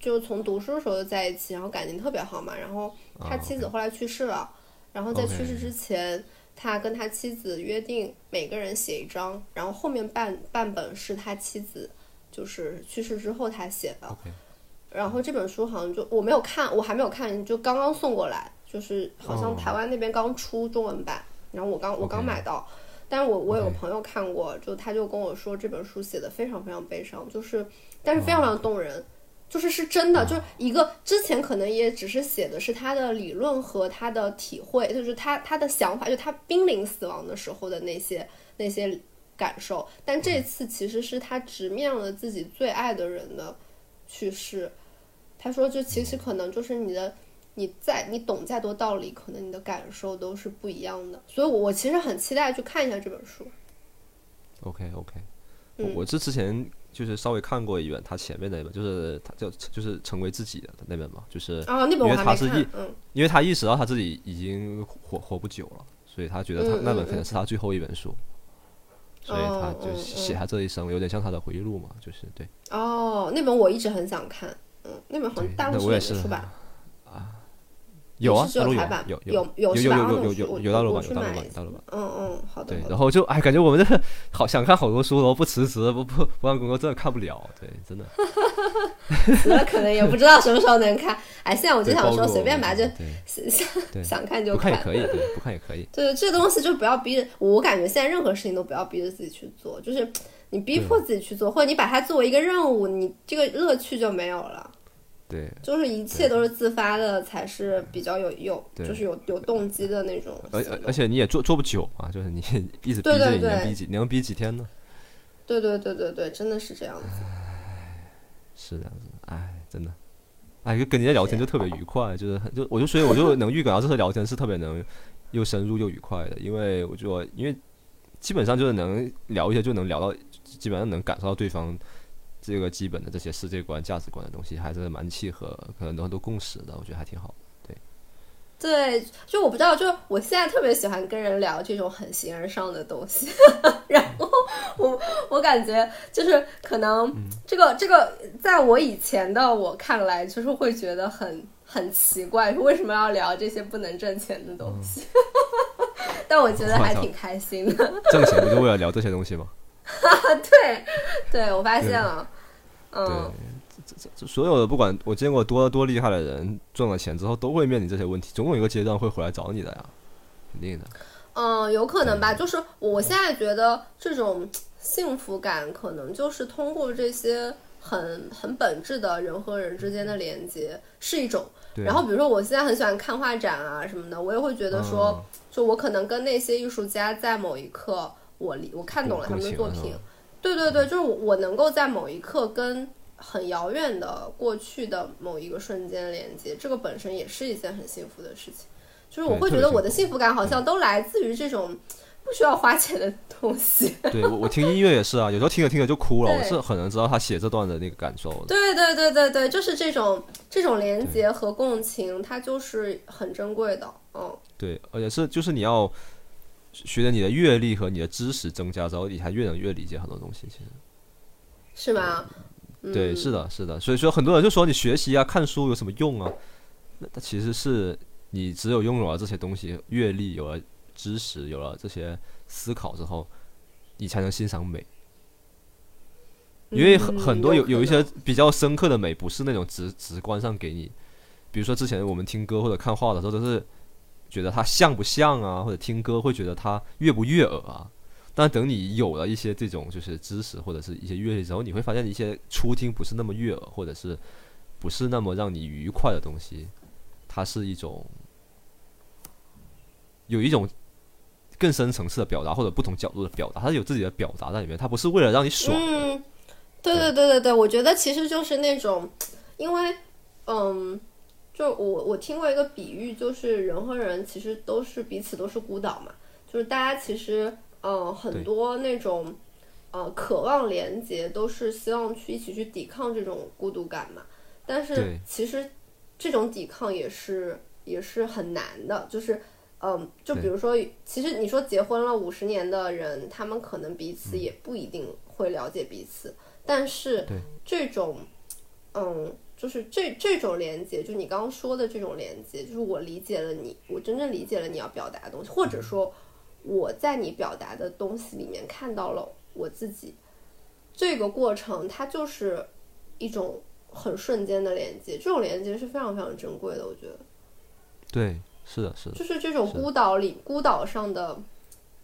就从读书的时候就在一起，然后感情特别好嘛。然后他妻子后来去世了，然后在去世之前，他跟他妻子约定每个人写一张，然后后面半半本是他妻子就是去世之后他写的。然后这本书好像就我没有看，我还没有看，就刚刚送过来，就是好像台湾那边刚出中文版，然后我刚我刚买到。但是我我有个朋友看过，就他就跟我说这本书写的非常非常悲伤，就是但是非常非常动人，就是是真的，就是一个之前可能也只是写的是他的理论和他的体会，就是他他的想法，就他濒临死亡的时候的那些那些感受，但这次其实是他直面了自己最爱的人的去世，他说就其实可能就是你的。你再你懂再多道理，可能你的感受都是不一样的。所以，我我其实很期待去看一下这本书。OK OK，我我这之前就是稍微看过一本，他前面那本就是他叫就是成为自己的那本嘛，就是啊那本我还没看。嗯，因为他意识到他自己已经活活不久了，所以他觉得他那本可能是他最后一本书，所以他就写他这一生，有点像他的回忆录嘛，就是对。哦，那本我一直很想看，嗯，那本好像大陆出的吧？有啊，有有有有有有有有有有大陆版，有大陆版，大陆版。嗯嗯，好的。对，然后就 哎，感觉我们这好想看好多书，然后不辞职，不不不干工作，真的看不了。对，真的。那可能也不知道什么时候能看。哎，现在我就想说，随便吧，就想想看就看。不看也可以，对，不看也可以。对，这东西就不要逼着。我感觉现在任何事情都不要逼着自己去做，就是你逼迫自己去做，或者你把它作为一个任务，你这个乐趣就没有了。对，就是一切都是自发的，才是比较有有，就是有有动机的那种。而而且你也做做不久嘛，就是你一直逼着你能逼几，你能逼几天呢？对对对对对，真的是这样子。是这样子，哎，真的，哎，跟人家聊天就特别愉快，就是就我就所以我就能预感到这次聊天是特别能又深入又愉快的，因为我就因为基本上就是能聊一些就能聊到，基本上能感受到对方。这个基本的这些世界观、价值观的东西还是蛮契合，可能很多共识的，我觉得还挺好。对，对，就我不知道，就我现在特别喜欢跟人聊这种很形而上的东西，然后我我感觉就是可能这个这个在我以前的我看来，就是会觉得很很奇怪，为什么要聊这些不能挣钱的东西？但我觉得还挺开心的。挣钱不就为了聊这些东西吗？对，对我发现了，嗯，所有的不管我见过多多厉害的人，赚了钱之后都会面临这些问题，总有一个阶段会回来找你的呀，肯定的。嗯，有可能吧，就是我现在觉得这种幸福感，可能就是通过这些很很本质的人和人之间的连接是一种。然后比如说我现在很喜欢看画展啊什么的，我也会觉得说，就我可能跟那些艺术家在某一刻，我理我看懂了他们的作品对对对，就是我我能够在某一刻跟很遥远的过去的某一个瞬间连接，这个本身也是一件很幸福的事情。就是我会觉得我的幸幸福感好像都来自于这种不需要花钱的东西。对我我听音乐也是啊，有时候听着听着就哭了，我是很能知道他写这段的那个感受的。对对对对对，就是这种这种连接和共情，它就是很珍贵的。嗯，对，而且是就是你要随着你的阅历和你的知识增加之后，你才越能越理解很多东西。其实，是吗？对，是的，是的。所以说，很多人就说你学习啊、看书有什么用啊？那它其实是你只有拥有了这些东西，阅历有了知识，有了这些思考之后，你才能欣赏美。因为很嗯很多有有一些比较深刻的美，不是那种直直观上给你，比如说之前我们听歌或者看画的时候，都是觉得它像不像啊，或者听歌会觉得它悦不悦耳啊。但等你有了一些这种就是知识或者是一些阅历之后，你会发现一些初听不是那么悦耳，或者是不是那么让你愉快的东西，它是一种有一种更深层次的表达或者不同角度的表达，它有自己的表达在里面，它不是为了让你爽。嗯，对对对对对，我觉得其实就是那种，因为嗯，就我我听过一个比喻，就是人和人其实都是彼此都是孤岛嘛，就是大家其实嗯很多那种呃渴望连接，都是希望去一起去抵抗这种孤独感嘛，但是其实这种抵抗也是也是很难的，就是。嗯，就比如说，其实你说结婚了五十年的人，他们可能彼嗯。此也不一定会了解彼此，但是这种，嗯，就是这这种连接，就你刚刚说的这种连接，就是我理解了你，我真正理解了你要表达的东西，或者说我在你表达的东西里面看到了我自己，这个过程它就是一种很瞬间的连接，这种连接是非常非常珍贵的，我觉得。对，是的，是的，就是这种孤岛里孤岛上的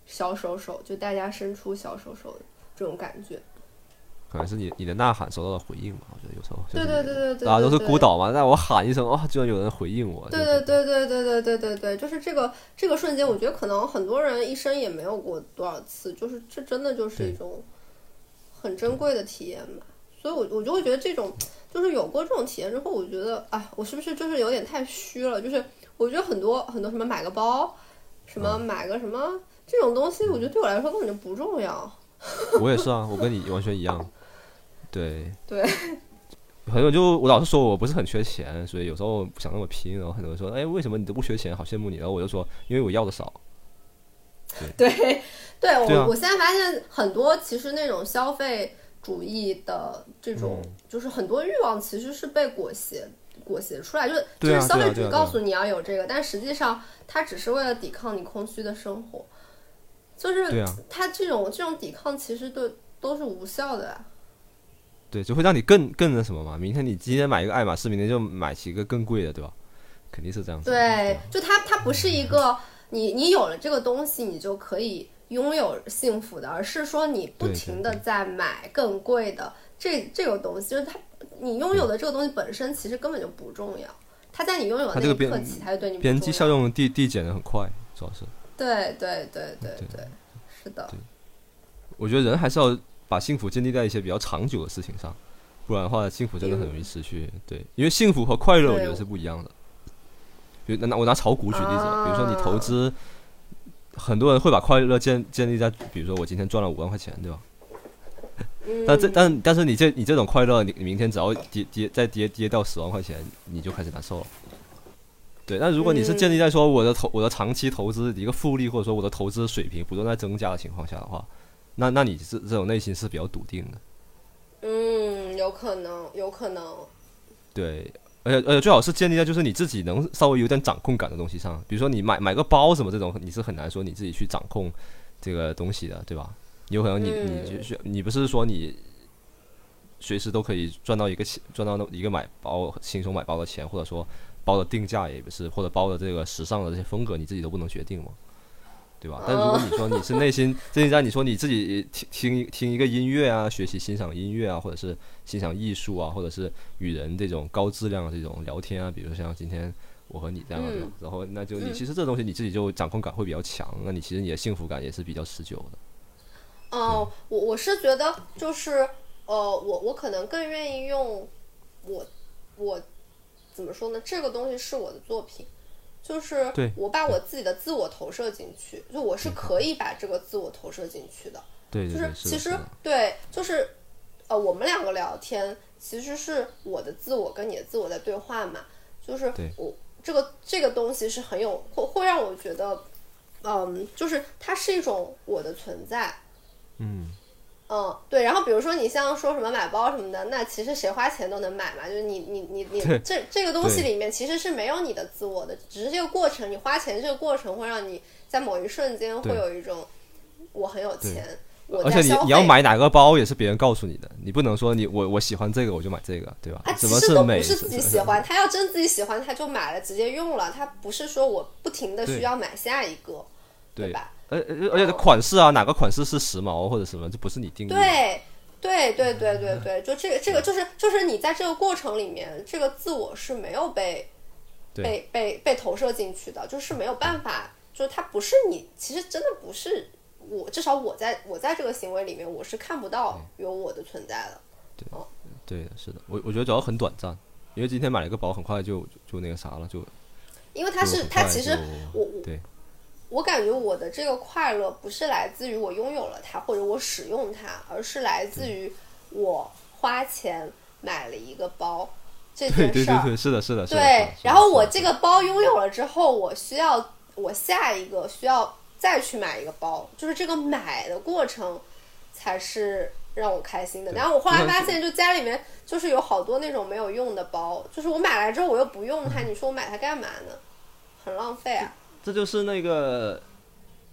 小手手，就大家伸出小手手的这种感觉。可能是你你的呐喊收到了回应吧？我觉得有时候就对对对对对，大家都是孤。岛嘛，那我喊一声，啊，居然有人回应我。对对对对对对对对对，就是这个这个瞬间，我觉得可能很多人一生也没有过多少次，就是这真的就是一种很珍贵的体验吧。所以我，我就会觉得这种就是有过这种体验之后，我觉得啊，我是不是就是有点太虚了？就是我觉得很多很多什么买个包，什么买个什么这种东西，我觉得对我来说根本就不重要。我也是啊，我跟你完全一样。对对，很多人就我老是说我不是很缺钱，所以有时候不想那么拼。然后很多人说，哎，为什么你都不缺钱？好羡慕你。然后我就说，因为我要的少。对，对我、对啊我现在发现很多其实那种消费主义的这种，嗯就是很多欲望其实是被裹挟裹挟出来，就是、就是消费主义告诉你要有这个，但实际上它只是为了抵抗你空虚的生活，就是它这种这种抵抗其实都都是无效的啊。对，就会让你更更那什么嘛。明天你今天买一个爱马仕，明天就买起一个更贵的，对吧？肯定是这样子的。对，就它它不是一个你你有了这个东西，你就可以拥有幸福的，而是说你不停的在买更贵的这这个东西，就是它你拥有的这个东西本身其实根本就不重要，它在你拥有的那一刻起，它就对你边际。效用递递减的很快，主要是。对对对对对对，是的，我觉得人还是要把幸福建立在一些比较长久的事情上，不然的话，幸福真的很容易失去。对，因为幸福和快乐，我觉得是不一样的。比如拿我拿炒股举例子，比如说你投资，很多人会把快乐建建立在，比如说我今天赚了五万块钱，对吧？嗯但这但但是你这你这种快乐，你你明天只要跌跌再跌跌到十万块钱，你就开始难受了。对，那如果你是建立在说我的投我的长期投资一个复利，或者说我的投资水平不断在增加的情况下的话，那那你这这种内心是比较笃定的。嗯，有可能，有可能，对，而且而且最好是建立在就是你自己能稍微有点掌控感的东西上，比如说你买买个包什么这种，你是很难说你自己去掌控这个东西的，对吧？有可能你嗯你就是你不是说你随时都可以赚到一个钱，赚到那一个买包轻松买包的钱，或者说包的定价也不是，或者包的这个时尚的这些风格你自己都不能决定嘛。对吧？但如果你说你是内心真心在，你说你自己听听听一个音乐啊，学习欣赏音乐啊，或者是欣赏艺术啊，或者是与人这种高质量的这种聊天啊，比如像今天我和你这样的，然后那就你其实这东西你自己就掌控感会比较强，那你其实你的幸福感也是比较持久的。哦，我我是觉得就是呃，我我可能更愿意用我我怎么说呢？这个东西是我的作品。就是我把我自己的自我投射进去，就我是可以把这个自我投射进去的。对，就是其实对，就是呃，我们两个聊天，其实是我的自我跟你的自我在对话嘛。就是我这个这个东西是很有会会让我觉得，嗯，就是它是一种我的存在。嗯。嗯，对，然后比如说你像说什么买包什么的，那其实谁花钱都能买嘛，就是你你你你这这个东西里面其实是没有你的自我的，只是这个过程，你花钱这个过程会让你在某一瞬间会有一种我很有钱，而且你你要买哪个包也是别人告诉你的，你不能说你我我喜欢这个我就买这个，对吧？他其实都不是自己喜欢，他要真自己喜欢他就买了直接用了，他不是说我不停的需要买下一个，对吧？而而且款式啊，哪个款式是时髦或者什么，这不是你定的。对，对，对，对，对，对，就这个，这个就是就是你在这个过程里面，这个自我是没有被被被被投射进去的，就是没有办法，就是它不是你，其实真的不是我，至少我在我在这个行为里面，我是看不到有我的存在的。对，对的，是的，我我觉得主要很短暂，因为今天买了一个包，很快就就那个啥了，就因为它是它其实我我对。我感觉我的这个快乐不是来自于我拥有了它或者我使用它，而是来自于我花钱买了一个包这件事儿。对对对，是的，是的，对。然后我这个包拥有了之后，我需要我下一个需要再去买一个包，就是这个买的过程才是让我开心的。然后我后来发现，就家里面就是有好多那种没有用的包，就是我买来之后我又不用它，你说我买它干嘛呢？很浪费啊。这就是那个，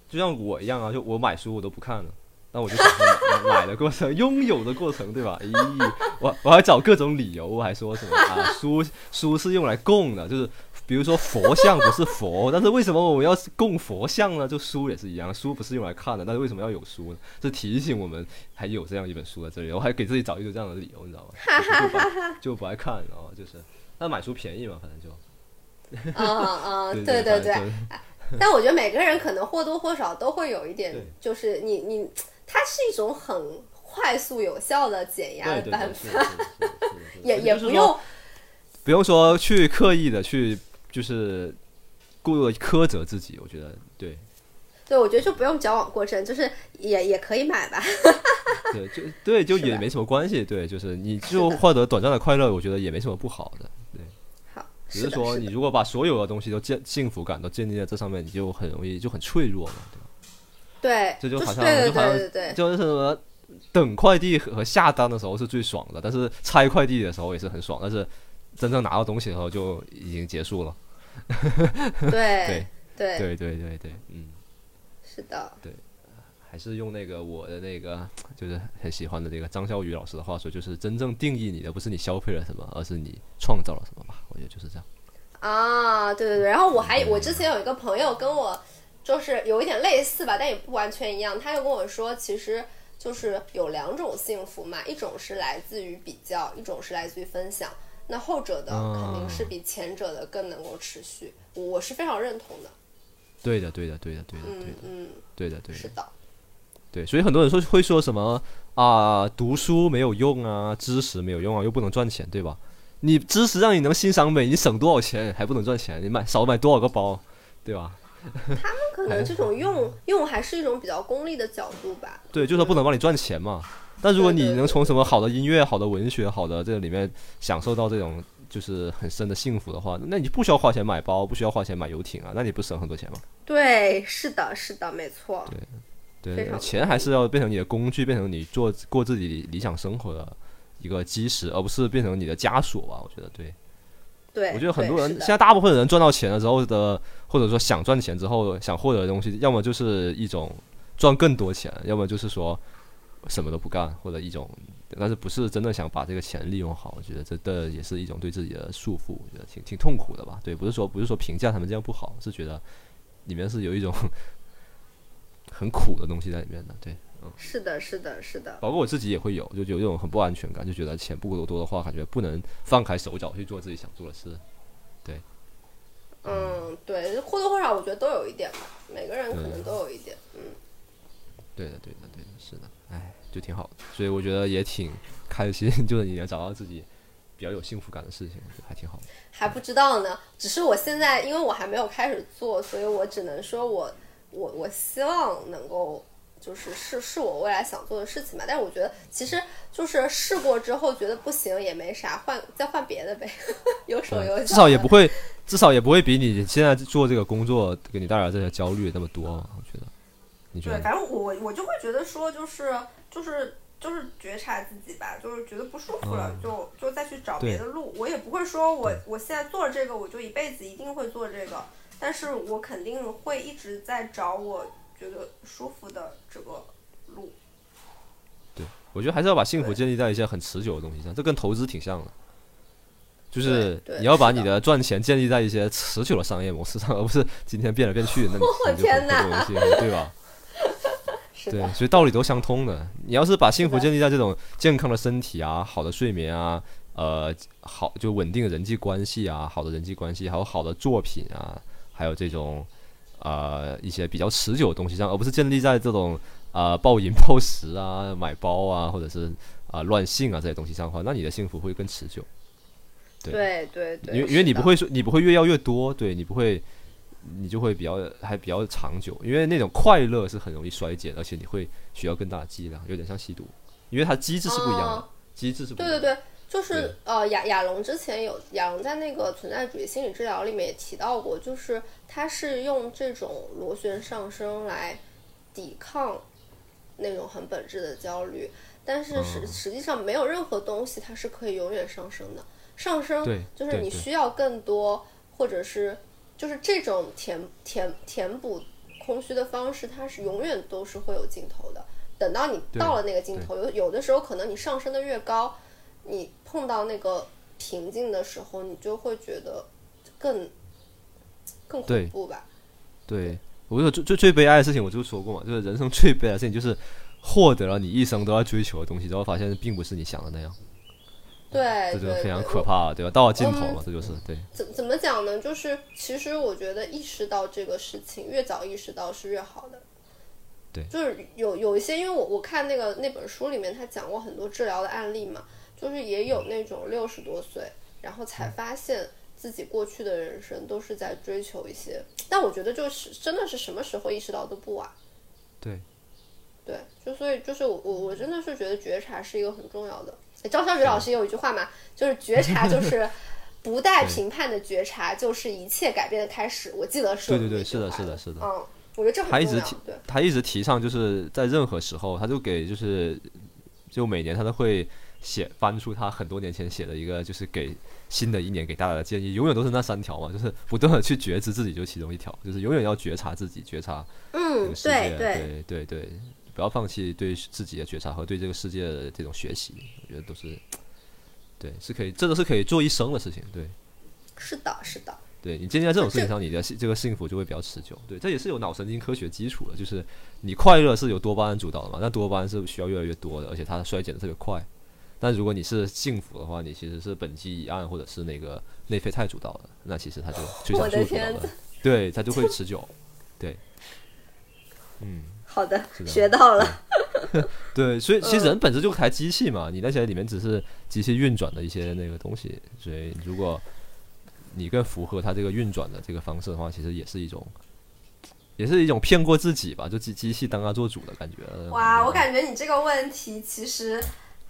就像我一样啊，就我买书我都不看了，那我就享受买的过程、拥有的过程，对吧？咦，我我还找各种理由，我还说什么啊？书书是用来供的，就是比如说佛像不是佛，但是为什么我们要供佛像呢？就书也是一样，书不是用来看的，但是为什么要有书呢？这提醒我们还有这样一本书在这里，我还给自己找一个这样的理由，你知道吗？就不爱看，然后就是，但买书便宜嘛，反正就。嗯嗯，对对对，但我觉得每个人可能或多或少都会有一点，就是你你，它是一种很快速有效的减压的办法，也也不用不用说去刻意的去就是故意苛责自己，我觉得对，对我觉得就不用矫枉过正，就是也也可以买吧，对，就对就也没什么关系，对，就是你就获得短暂的快乐，我觉得也没什么不好的。只是说，你如果把所有的东西都建幸福感都建立在这上面，你就很容易就很脆弱嘛，对吧？对，这就好像就好像就是什么等快递和下单的时候是最爽的，但是拆快递的时候也是很爽，但是真正拿到东西的时候就已经结束了。对 对。对。对对对，嗯，是的，对。还是用那个我的那个 就是很喜欢的这个张小雨老师的话说，就是真正定义你的不是你消费了什么，而是你创造了什么吧。我觉得就是这样。啊，对对对。然后我还我之前有一个朋友跟我就是有一点类似吧，但也不完全一样。他又跟我说，其实就是有两种幸福嘛，一种是来自于比较，一种是来自于分享。那后者的肯定是比前者的更能够持续。我是非常认同的。对的，对的，对的，对的，对的，嗯，对的，对的，是的。对，所以很多人说会说什么啊，读书没有用啊，知识没有用啊，又不能赚钱，对吧？你知识让你能欣赏美，你省多少钱还不能赚钱？你买少买多少个包，对吧？他们可能这种用用还是一种比较功利的角度吧。对，就是说不能帮你赚钱嘛。但如果你能从什么好的音乐、好的文学、好的这个里面享受到这种就是很深的幸福的话，那你不需要花钱买包，不需要花钱买游艇啊，那你不省很多钱吗？对，是的，是的，没错。对。对，钱还是要变成你的工具，变成你做过自己理想生活的一个基石，而不是变成你的枷锁吧？我觉得对。对，我觉得很多人现在大部分人赚到钱了之后的，或者说想赚钱之后想获得的东西，要么就是一种赚更多钱，要么就是说什么都不干，或者一种，但是不是真的想把这个钱利用好？我觉得这这也是一种对自己的束缚，我觉得挺挺痛苦的吧？对，不是说不是说评价他们这样不好，是觉得里面是有一种。很苦的东西在里面的。对，嗯，是的，是的，是的。包括我自己也会有，就有这种很不安全感，就觉得钱不够多的话，感觉不能放开手脚去做自己想做的事。对，嗯，对，或多或少我觉得都有一点吧，每个人可能都有一点，嗯。对的，对的，对的，是的，哎，就挺好的，所以我觉得也挺开心，就是你能找到自己比较有幸福感的事情，我觉得还挺好的。还不知道呢，只是我现在因为我还没有开始做，所以我只能说我我我希望能够就是是是我未来想做的事情吧。但是我觉得其实就是试过之后觉得不行也没啥，换再换别的呗，有手有脚。至少也不会，至少也不会比你现在做这个工作给你带来这些焦虑那么多，我觉得。对，反正我我就会觉得说，就是就是就是觉察自己吧，就是觉得不舒服了，就就再去找别的路。我也不会说我我现在做这个，我就一辈子一定会做这个，但是我肯定会一直在找我觉得舒服的这个路。对，我觉得还是要把幸福建立在一些很持久的东西上，这跟投资挺像的，就是你要把你的赚钱建立在一些持久的商业模式上，而不是今天变来变去，那你就很多东西，对吧？对，所以道理都相通的。你要是把幸福建立在这种健康的身体啊、好的睡眠啊、呃好就稳定的人际关系啊、好的人际关系，还有好的作品啊，还有这种呃一些比较持久的东西上，而不是建立在这种啊暴饮暴食啊、买包啊，或者是啊乱性啊这些东西上的话，那你的幸福会更持久。对。对对，因为因为你不会说你不会越要越多，对你不会。你就会比较还比较长久，因为那种快乐是很容易衰减，而且你会需要更大的剂量，有点像吸毒，因为它机制是不一样的，机制是不对对对，就是呃亚亚龙之前有亚龙在那个存在主义心理治疗里面也提到过，就是他是用这种螺旋上升来抵抗那种很本质的焦虑，但是实实际上没有任何东西它是可以永远上升的，上升就是你需要更多或者是。就是这种填填填补空虚的方式，它是永远都是会有尽头的。等到你到了那个尽头，有有的时候可能你上升的越高，你碰到那个瓶颈的时候，你就会觉得更更恐怖吧？对，我说最最最悲哀的事情，我就说过嘛，就是人生最悲哀的事情，就是获得了你一生都要追求的东西，然后发现并不是你想的那样。对，这就非常可怕，对吧？到了尽头嘛，这就是对。怎怎么讲呢？就是其实我觉得意识到这个事情，越早意识到是越好的。对，就是有有一些，因为我我看那个那本书里面，他讲过很多治疗的案例嘛，就是也有那种六十多岁，然后才发现自己过去的人生都是在追求一些，但我觉得就是真的是什么时候意识到都不晚。对，对，就所以就是我我我真的是觉得觉察是一个很重要的。张小雨老师也有一句话嘛，就是觉察就 是不带评判的觉察，就是一切改变的开始。我记得是对对对，是的，是的，是的。嗯，我觉得这他一直提，他一直提倡，就是在任何时候，他就给就是就每年他都会写翻出他很多年前写的一个，就是给新的一年给大家的建议，永远都是那三条嘛，就是不断的去觉知自己，就其中一条，就是永远要觉察自己，觉察嗯，对对对对。不要放弃对自己的觉察和对这个世界的这种学习，我觉得都是，对，是可以，这都是可以做一生的事情。对，是的，是的。对你建立在这种事情上，你的这个幸福就会比较持久。对，这也是有脑神经科学基础的，就是你快乐是由多巴胺主导的嘛，那多巴胺是需要越来越多的，而且它衰减的特别快。但如果你是幸福的话，你其实是本机一案或者是那个内啡肽主导的，那其实它就就像树主导的，对，它就会持久。对，嗯。好的，学到了。对，所以 其实人本质就台机器嘛，你那些里面只是机器运转的一些那个东西。所以如果你更符合它这个运转的这个方式的话，其实也是一种，也是一种骗过自己吧，就机机器当它做主的感觉。哇，我感觉你这个问题其实。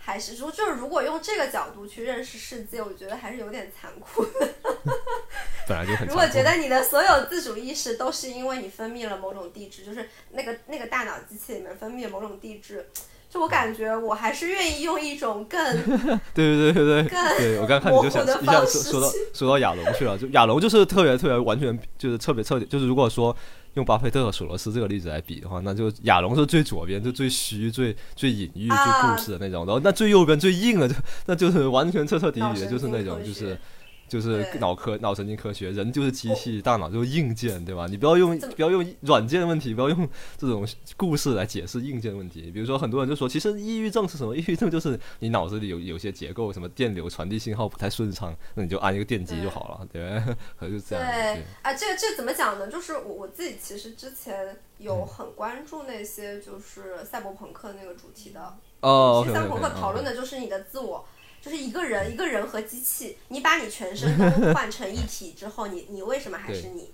还是说，就是如果用这个角度去认识世界，我觉得还是有点残酷的。本来就很。如果觉得你的所有自主意识都是因为你分泌了某种地质，就是那个那个大脑机器里面分泌了某种地质，就我感觉我还是愿意用一种更 对对对对对，更对我刚看你就想一下说说到说到亚龙去了，就亚龙就是特别特别完全就是特别彻底，就是如果说。用巴菲特和索罗斯这个例子来比的话，那就亚龙是最左边，就最虚、最最隐喻、最故事的那种。然后那最右边最硬的，就那就是完全彻彻底底的，就是那种就是就是脑科脑神经科学，人就是机器，大脑就是硬件，对吧？你不要用不要用软件问题，不要用这种故事来解释硬件问题。比如说，很多人就说，其实抑郁症是什么？抑郁症就是你脑子里有有些结构，什么电流传递信号不太顺畅，那你就安一个电机就好了，对吧？可 能就这样。对啊，这这怎么讲呢？就是我我自己其实之前有嗯很关注那些就是赛博朋克那个主题的。哦赛博朋克讨论的就是你的自我，就是一个人一个人和机器，你把你全身都 换成一体之后，你你为什么还是你？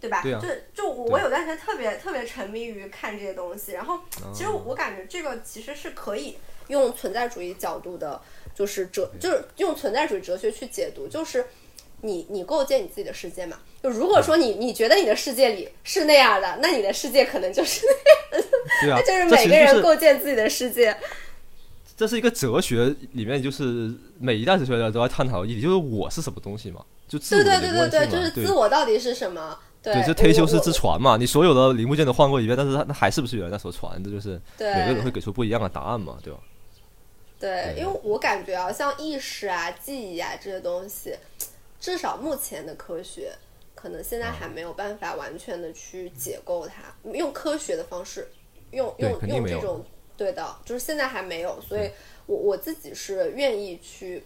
对吧？对啊就就我有段时间特别特别沉迷于看这些东西，然后其实哦我感觉这个其实是可以用存在主义角度的，就是哲就是用存在主义哲学去解读，就是你你构建你自己的世界嘛。就如果说你你觉得你的世界里是那样的，那你的世界可能就是那 就是这其实就是每个人构建自己的世界。这是一个哲学里面，就是每一代哲学家都在探讨的议题，就是我是什么东西嘛，就自我对对对对对，就是自我到底是什么？对，对，就忒修斯之船嘛，你所有的零部件都换过一遍，但是它那还是不是原来那艘船？这就是每个人会给出不一样的答案嘛，对吧？对，因为我感觉啊，像意识啊、记忆啊这些东西，至少目前的科学，可能现在啊还没有办法完全的去解构它，用科学的方式，用用用这种对的，就是现在还没有，所以我我自己是愿意去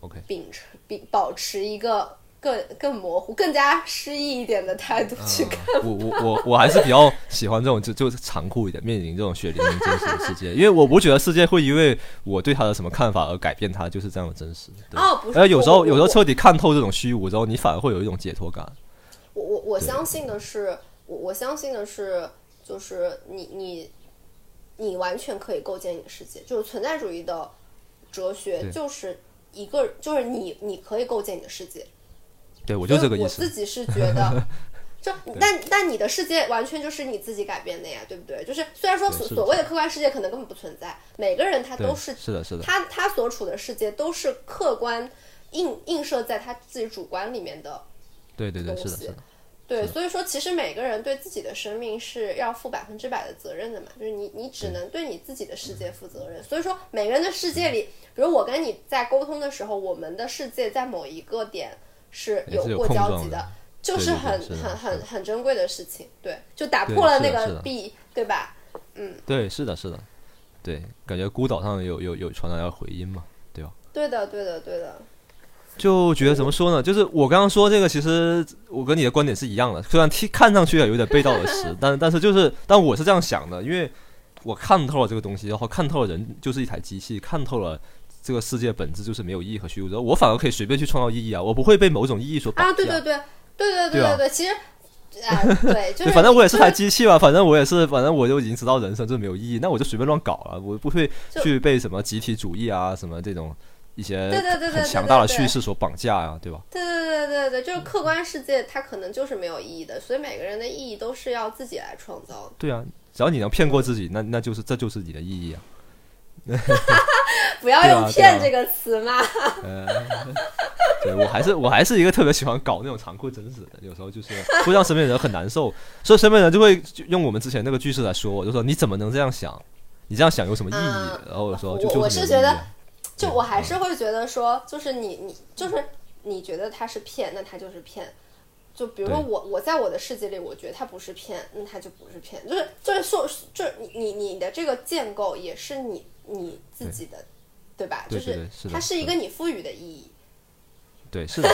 OK，秉持秉保持一个更更模糊、更加诗意一点的态度去看。我我我我还是比较喜欢这种就就是残酷一点，面临这种血淋淋真实的世界，因为我不觉得世界会因为我对他的什么看法而改变它，就是这样的真实。哦，不是，而有时候有时候彻底看透这种虚无之后，你反而会有一种解脱感。我我我相信的是，我我相信的是，就是你你你完全可以构建你的世界，就是存在主义的哲学就是一个就是你你可以构建你的世界，对我就这个意思我自。己是觉得。就但但你的世界完全就是你自己改变的呀，对不对？就是虽然说所所谓的客观世界可能根本不存在，每个人他都是是的，是的，他他所处的世界都是客观映映射在他自己主观里面的对对对，东是的，西是的，对，所以说其实每个人对自己的生命是要负百分之百的责任的嘛，就是你你只能对你自己的世界负责任。所以说每个人的世界里，比如我跟你在沟通的时候，我们的世界在某一个点是有过交集的，就是很很很很珍贵的事情。对，就打破了那个壁，对吧？嗯对，是的，是的，对，感觉孤岛上有有有传来要回音嘛，对吧？对的，对的，对的。就觉得怎么说呢？就是我刚刚说这个，其实我跟你的观点是一样的，虽然听看上去有点背道而驰，但但是就是，但我是这样想的，因为我看透了这个东西，然后看透了人就是一台机器，看透了这个世界本质就是没有意义和虚无我反而可以随便去创造意义啊，我不会被某种意义所绑架。啊，对对对，对对对对啊对对，其实。啊，对，就是反正我也是台机器嘛，反正我也是，反正我就已经知道人生就是没有意义，那我就随便乱搞了，我不会去被什么集体主义啊，什么这种一些对对对对很强大的叙事所绑架呀、对吧？对对对对对，就是客观世界它可能就是没有意义的，所以每个人的意义都是要自己来创造的。对啊，只要你能骗过自己，那那就是这就是你的意义啊。不要用“骗”啊这个词嘛。呃，对我还是我还是一个特别喜欢搞那种残酷真实的，有时候就是会让身边人很难受，所以身边人就会用我们之前那个句式来说我，就说你怎么能这样想？你这样想有什么意义？嗯然后我说就我就觉得就我还是会觉得说，就是你你就是你觉得他是骗，那他就是骗。就比如说我我在我的世界里，我觉得他不是骗，那他就不是骗。就是就是说，就是你你你的这个建构也是你你自己的，对吧？就是它是一个你赋予的意义。对，是的，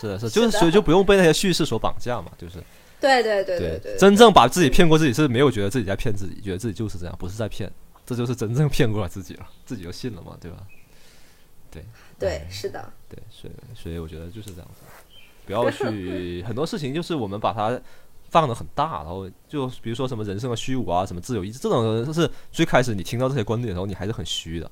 是的，是 就是所以就不用被那些叙事所绑架嘛，就是对对对对对，真正把自己骗过自己是没有觉得自己在骗自己，觉得自己就是这样，不是在骗，这就是真正骗过了自己了，自己就信了嘛，对吧？对对是的。对，所以所以我觉得就是这样子，不要去 很多事情就是我们把它放的很大，然后就比如说什么人生的虚无啊，什么自由意志这种，就是最开始你听到这些观点的时候，你还是很虚的。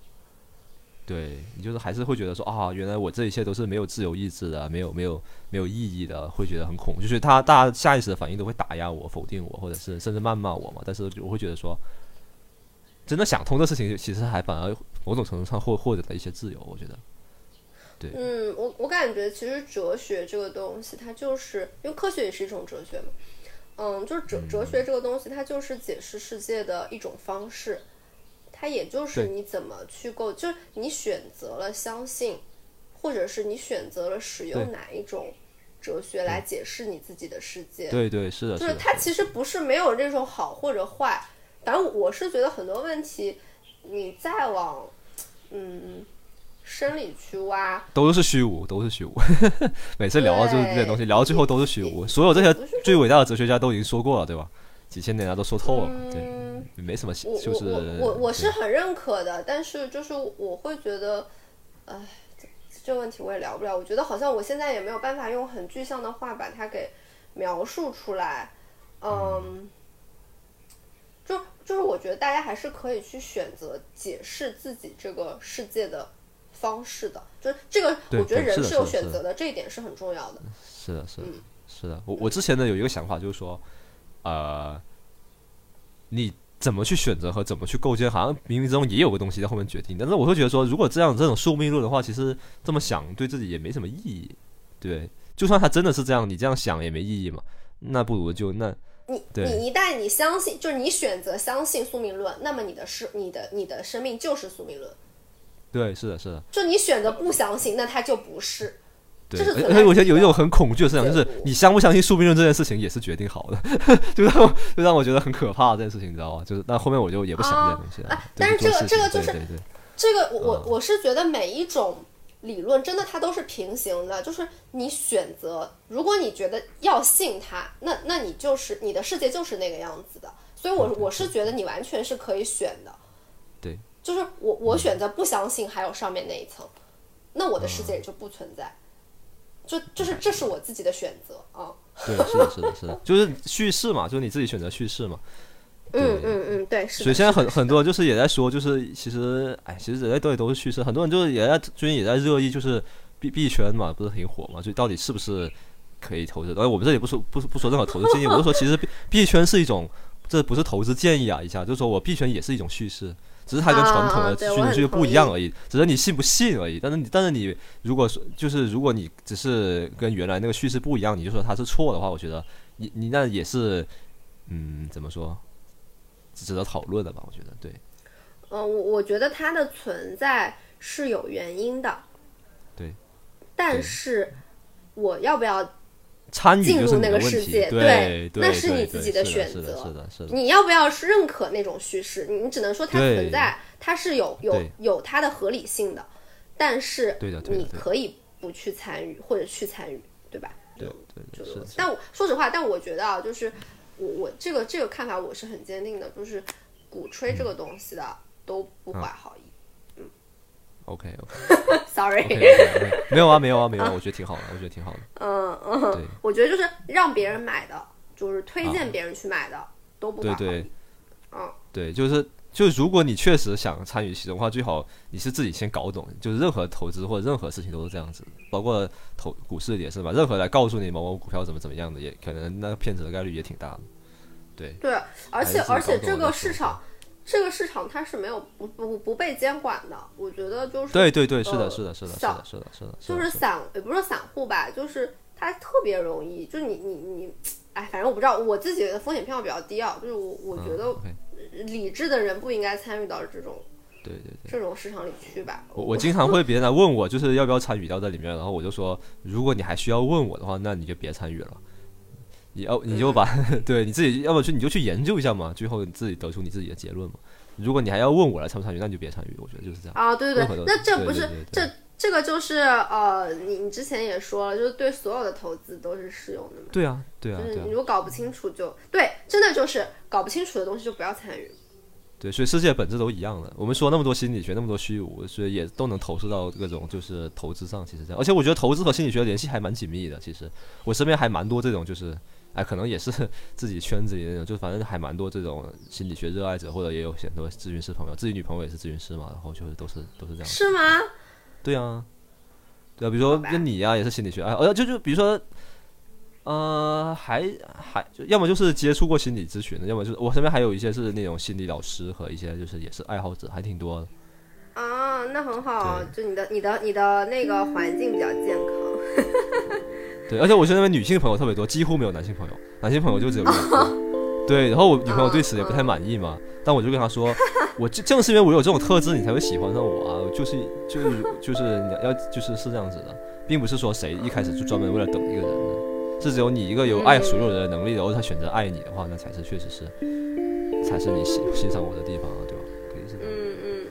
对你就是还是会觉得说啊，原来我这一切都是没有自由意志的，没有没有没有意义的，会觉得很恐惧。就是他大家下意识的反应都会打压我、否定我，或者是甚至谩骂我嘛。但是我会觉得说，真的想通的事情，其实还反而某种程度上获获得了一些自由。我觉得，对，嗯，我我感觉其实哲学这个东西，它就是因为科学也是一种哲学嘛，嗯，就是哲哲学这个东西，它就是解释世界的一种方式，它也就是你怎么去构，就是你选择了相信或者是你选择了使用哪一种哲学来解释你自己的世界。对对是的，就是它其实不是没有这种好或者坏，反正我是觉得很多问题，你再往嗯深里去挖，都是虚无，都是虚无。每次聊到就是这些东西，聊到最后都是虚无。所有这些最伟大的哲学家都已经说过了，对吧？几千年来都说透了，对，没什么，就是我我我是很认可的，但是就是我会觉得，哎，这个问题我也聊不了。我觉得好像我现在也没有办法用很具象的话把它给描述出来，嗯，就就是我觉得大家还是可以去选择解释自己这个世界的方式的，就是这个，我觉得人是有选择的，这一点是很重要的。是的，是的，是的。我我之前呢有一个想法就是说。呃，你怎么去选择和怎么去构建，好像冥冥之中也有个东西在后面决定。但是我会觉得说，如果这样这种宿命论的话，其实这么想对自己也没什么意义。对，就算他真的是这样，你这样想也没意义嘛。那不如就那你你一旦你相信，就是你选择相信宿命论，那么你的是你的你的生命就是宿命论。对，是的，是的。就你选择不相信，那它就不是。对，而且我觉得有一种很恐惧的思想，就是你相不相信宿命论这件事情也是决定好的，就让我就让我觉得很可怕这件事情，你知道吗？就是那后面我就也不想这些东西了。但是这个这个就是这个我我是觉得每一种理论真的它都是平行的，就是你选择，如果你觉得要信它，那那你就是你的世界就是那个样子的。所以，我我是觉得你完全是可以选的。对，就是我我选择不相信还有上面那一层，那我的世界也就不存在。就就是这是我自己的选择啊，对，是的，是的，是的，就是叙事嘛，就是你自己选择叙事嘛。嗯嗯嗯，对。所以现在很很多就是也在说，就是其实哎，其实人类都也都是叙事，很多人就是也在最近也在热议，就是币币圈嘛，不是很火嘛？就到底是不是可以投资？而我们这里不说不不说任何投资建议，我就说其实币币圈是一种，这不是投资建议啊，一下就是说我币圈也是一种叙事。只是它跟传统的叙事不一样而已，只是你信不信而已。但是你，但是你如果说就是如果你只是跟原来那个叙事不一样，你就说它是错的话，我觉得你你那也是，嗯，怎么说，值得讨论的吧？我觉得对。嗯，我我觉得它的存在是有原因的。对。但是我要不要？参与进入那个世界，对，那是你自己的选择。是的，是的，是的。你要不要是认可那种叙事？你只能说它存在，它是有有有它的合理性的。但是，你可以不去参与或者去参与，对吧？对对，就是。但我说实话，但我觉得啊，就是我我这个这个看法我是很坚定的，就是鼓吹这个东西的都不怀好意。OK OK，Sorry，没有啊，没有啊，没有，我觉得挺好的，我觉得挺好的。嗯嗯，我觉得就是让别人买的，就是推荐别人去买的，都不对对，嗯，对，就是就如果你确实想参与其中的话，最好你是自己先搞懂，就是任何投资或者任何事情都是这样子，包括投股市也是吧，任何来告诉你某某股票怎么怎么样的，也可能那个骗子的概率也挺大的。对对，而且而且这个市场。这个市场它是没有不不不被监管的，我觉得就是对对对，是的，是的，是的，是的，是的，是的，就是散也不是散户吧，就是它特别容易，就是你你你，哎，反正我不知道，我自己的风险偏好比较低啊，就是我我觉得理智的人不应该参与到这种对对对这种市场里去吧。我我经常会别人来问我，就是要不要参与到这里面，然后我就说，如果你还需要问我的话，那你就别参与了。你要你就把 对你自己，要么去你就去研究一下嘛，最后你自己得出你自己的结论嘛。如果你还要问我来参不参与，那你就别参与。我觉得就是这样啊，对对对，那这不是这这个就是呃，你你之前也说了，就是对所有的投资都是适用的嘛。对啊，对啊，就是你如果搞不清楚，就对，真的就是搞不清楚的东西就不要参与。对，所以世界本质都一样的。我们说那么多心理学，那么多虚无，所以也都能投射到各种就是投资上。其实这样，而且我觉得投资和心理学联系还蛮紧密的。其实我身边还蛮多这种就是。哎，可能也是 自己圈子里那种，就反正还蛮多这种心理学热爱者，或者也有很多咨询师朋友，自己女朋友也是咨询师嘛，然后就是都是都是这样。是吗？对啊，对啊，比如说跟你呀，也是心理学，哎，呃，就就比如说，呃，还还要么就是接触过心理咨询的，要么就是我身边还有一些是那种心理老师和一些就是也是爱好者，还挺多的。啊，那很好，就你的你的你的那个环境比较健康。对，而且我身边女性朋友特别多，几乎没有男性朋友，男性朋友就只有一个。对，然后我女朋友对此也不太满意嘛，但我就跟她说，我正正是因为我有这种特质，你才会喜欢上我啊！就是就是就是你要就是是这样子的，并不是说谁一开始就专门为了等一个人的，是只有你一个有爱所有人的能力，然后他选择爱你的话，那才是确实是才是你欣欣赏我的地方啊，对吧？可以是这样。嗯嗯。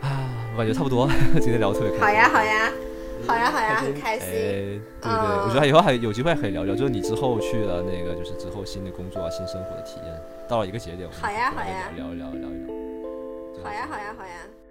对。啊，我感觉差不多，今天聊特别开心。好呀好呀。好呀好呀，很开心。对对，我觉得以后还有机会可以聊聊，就是你之后去了那个，就是之后新的工作啊、新生活的体验，到了一个节点，好呀好呀，聊一聊聊一聊。好呀好呀好呀。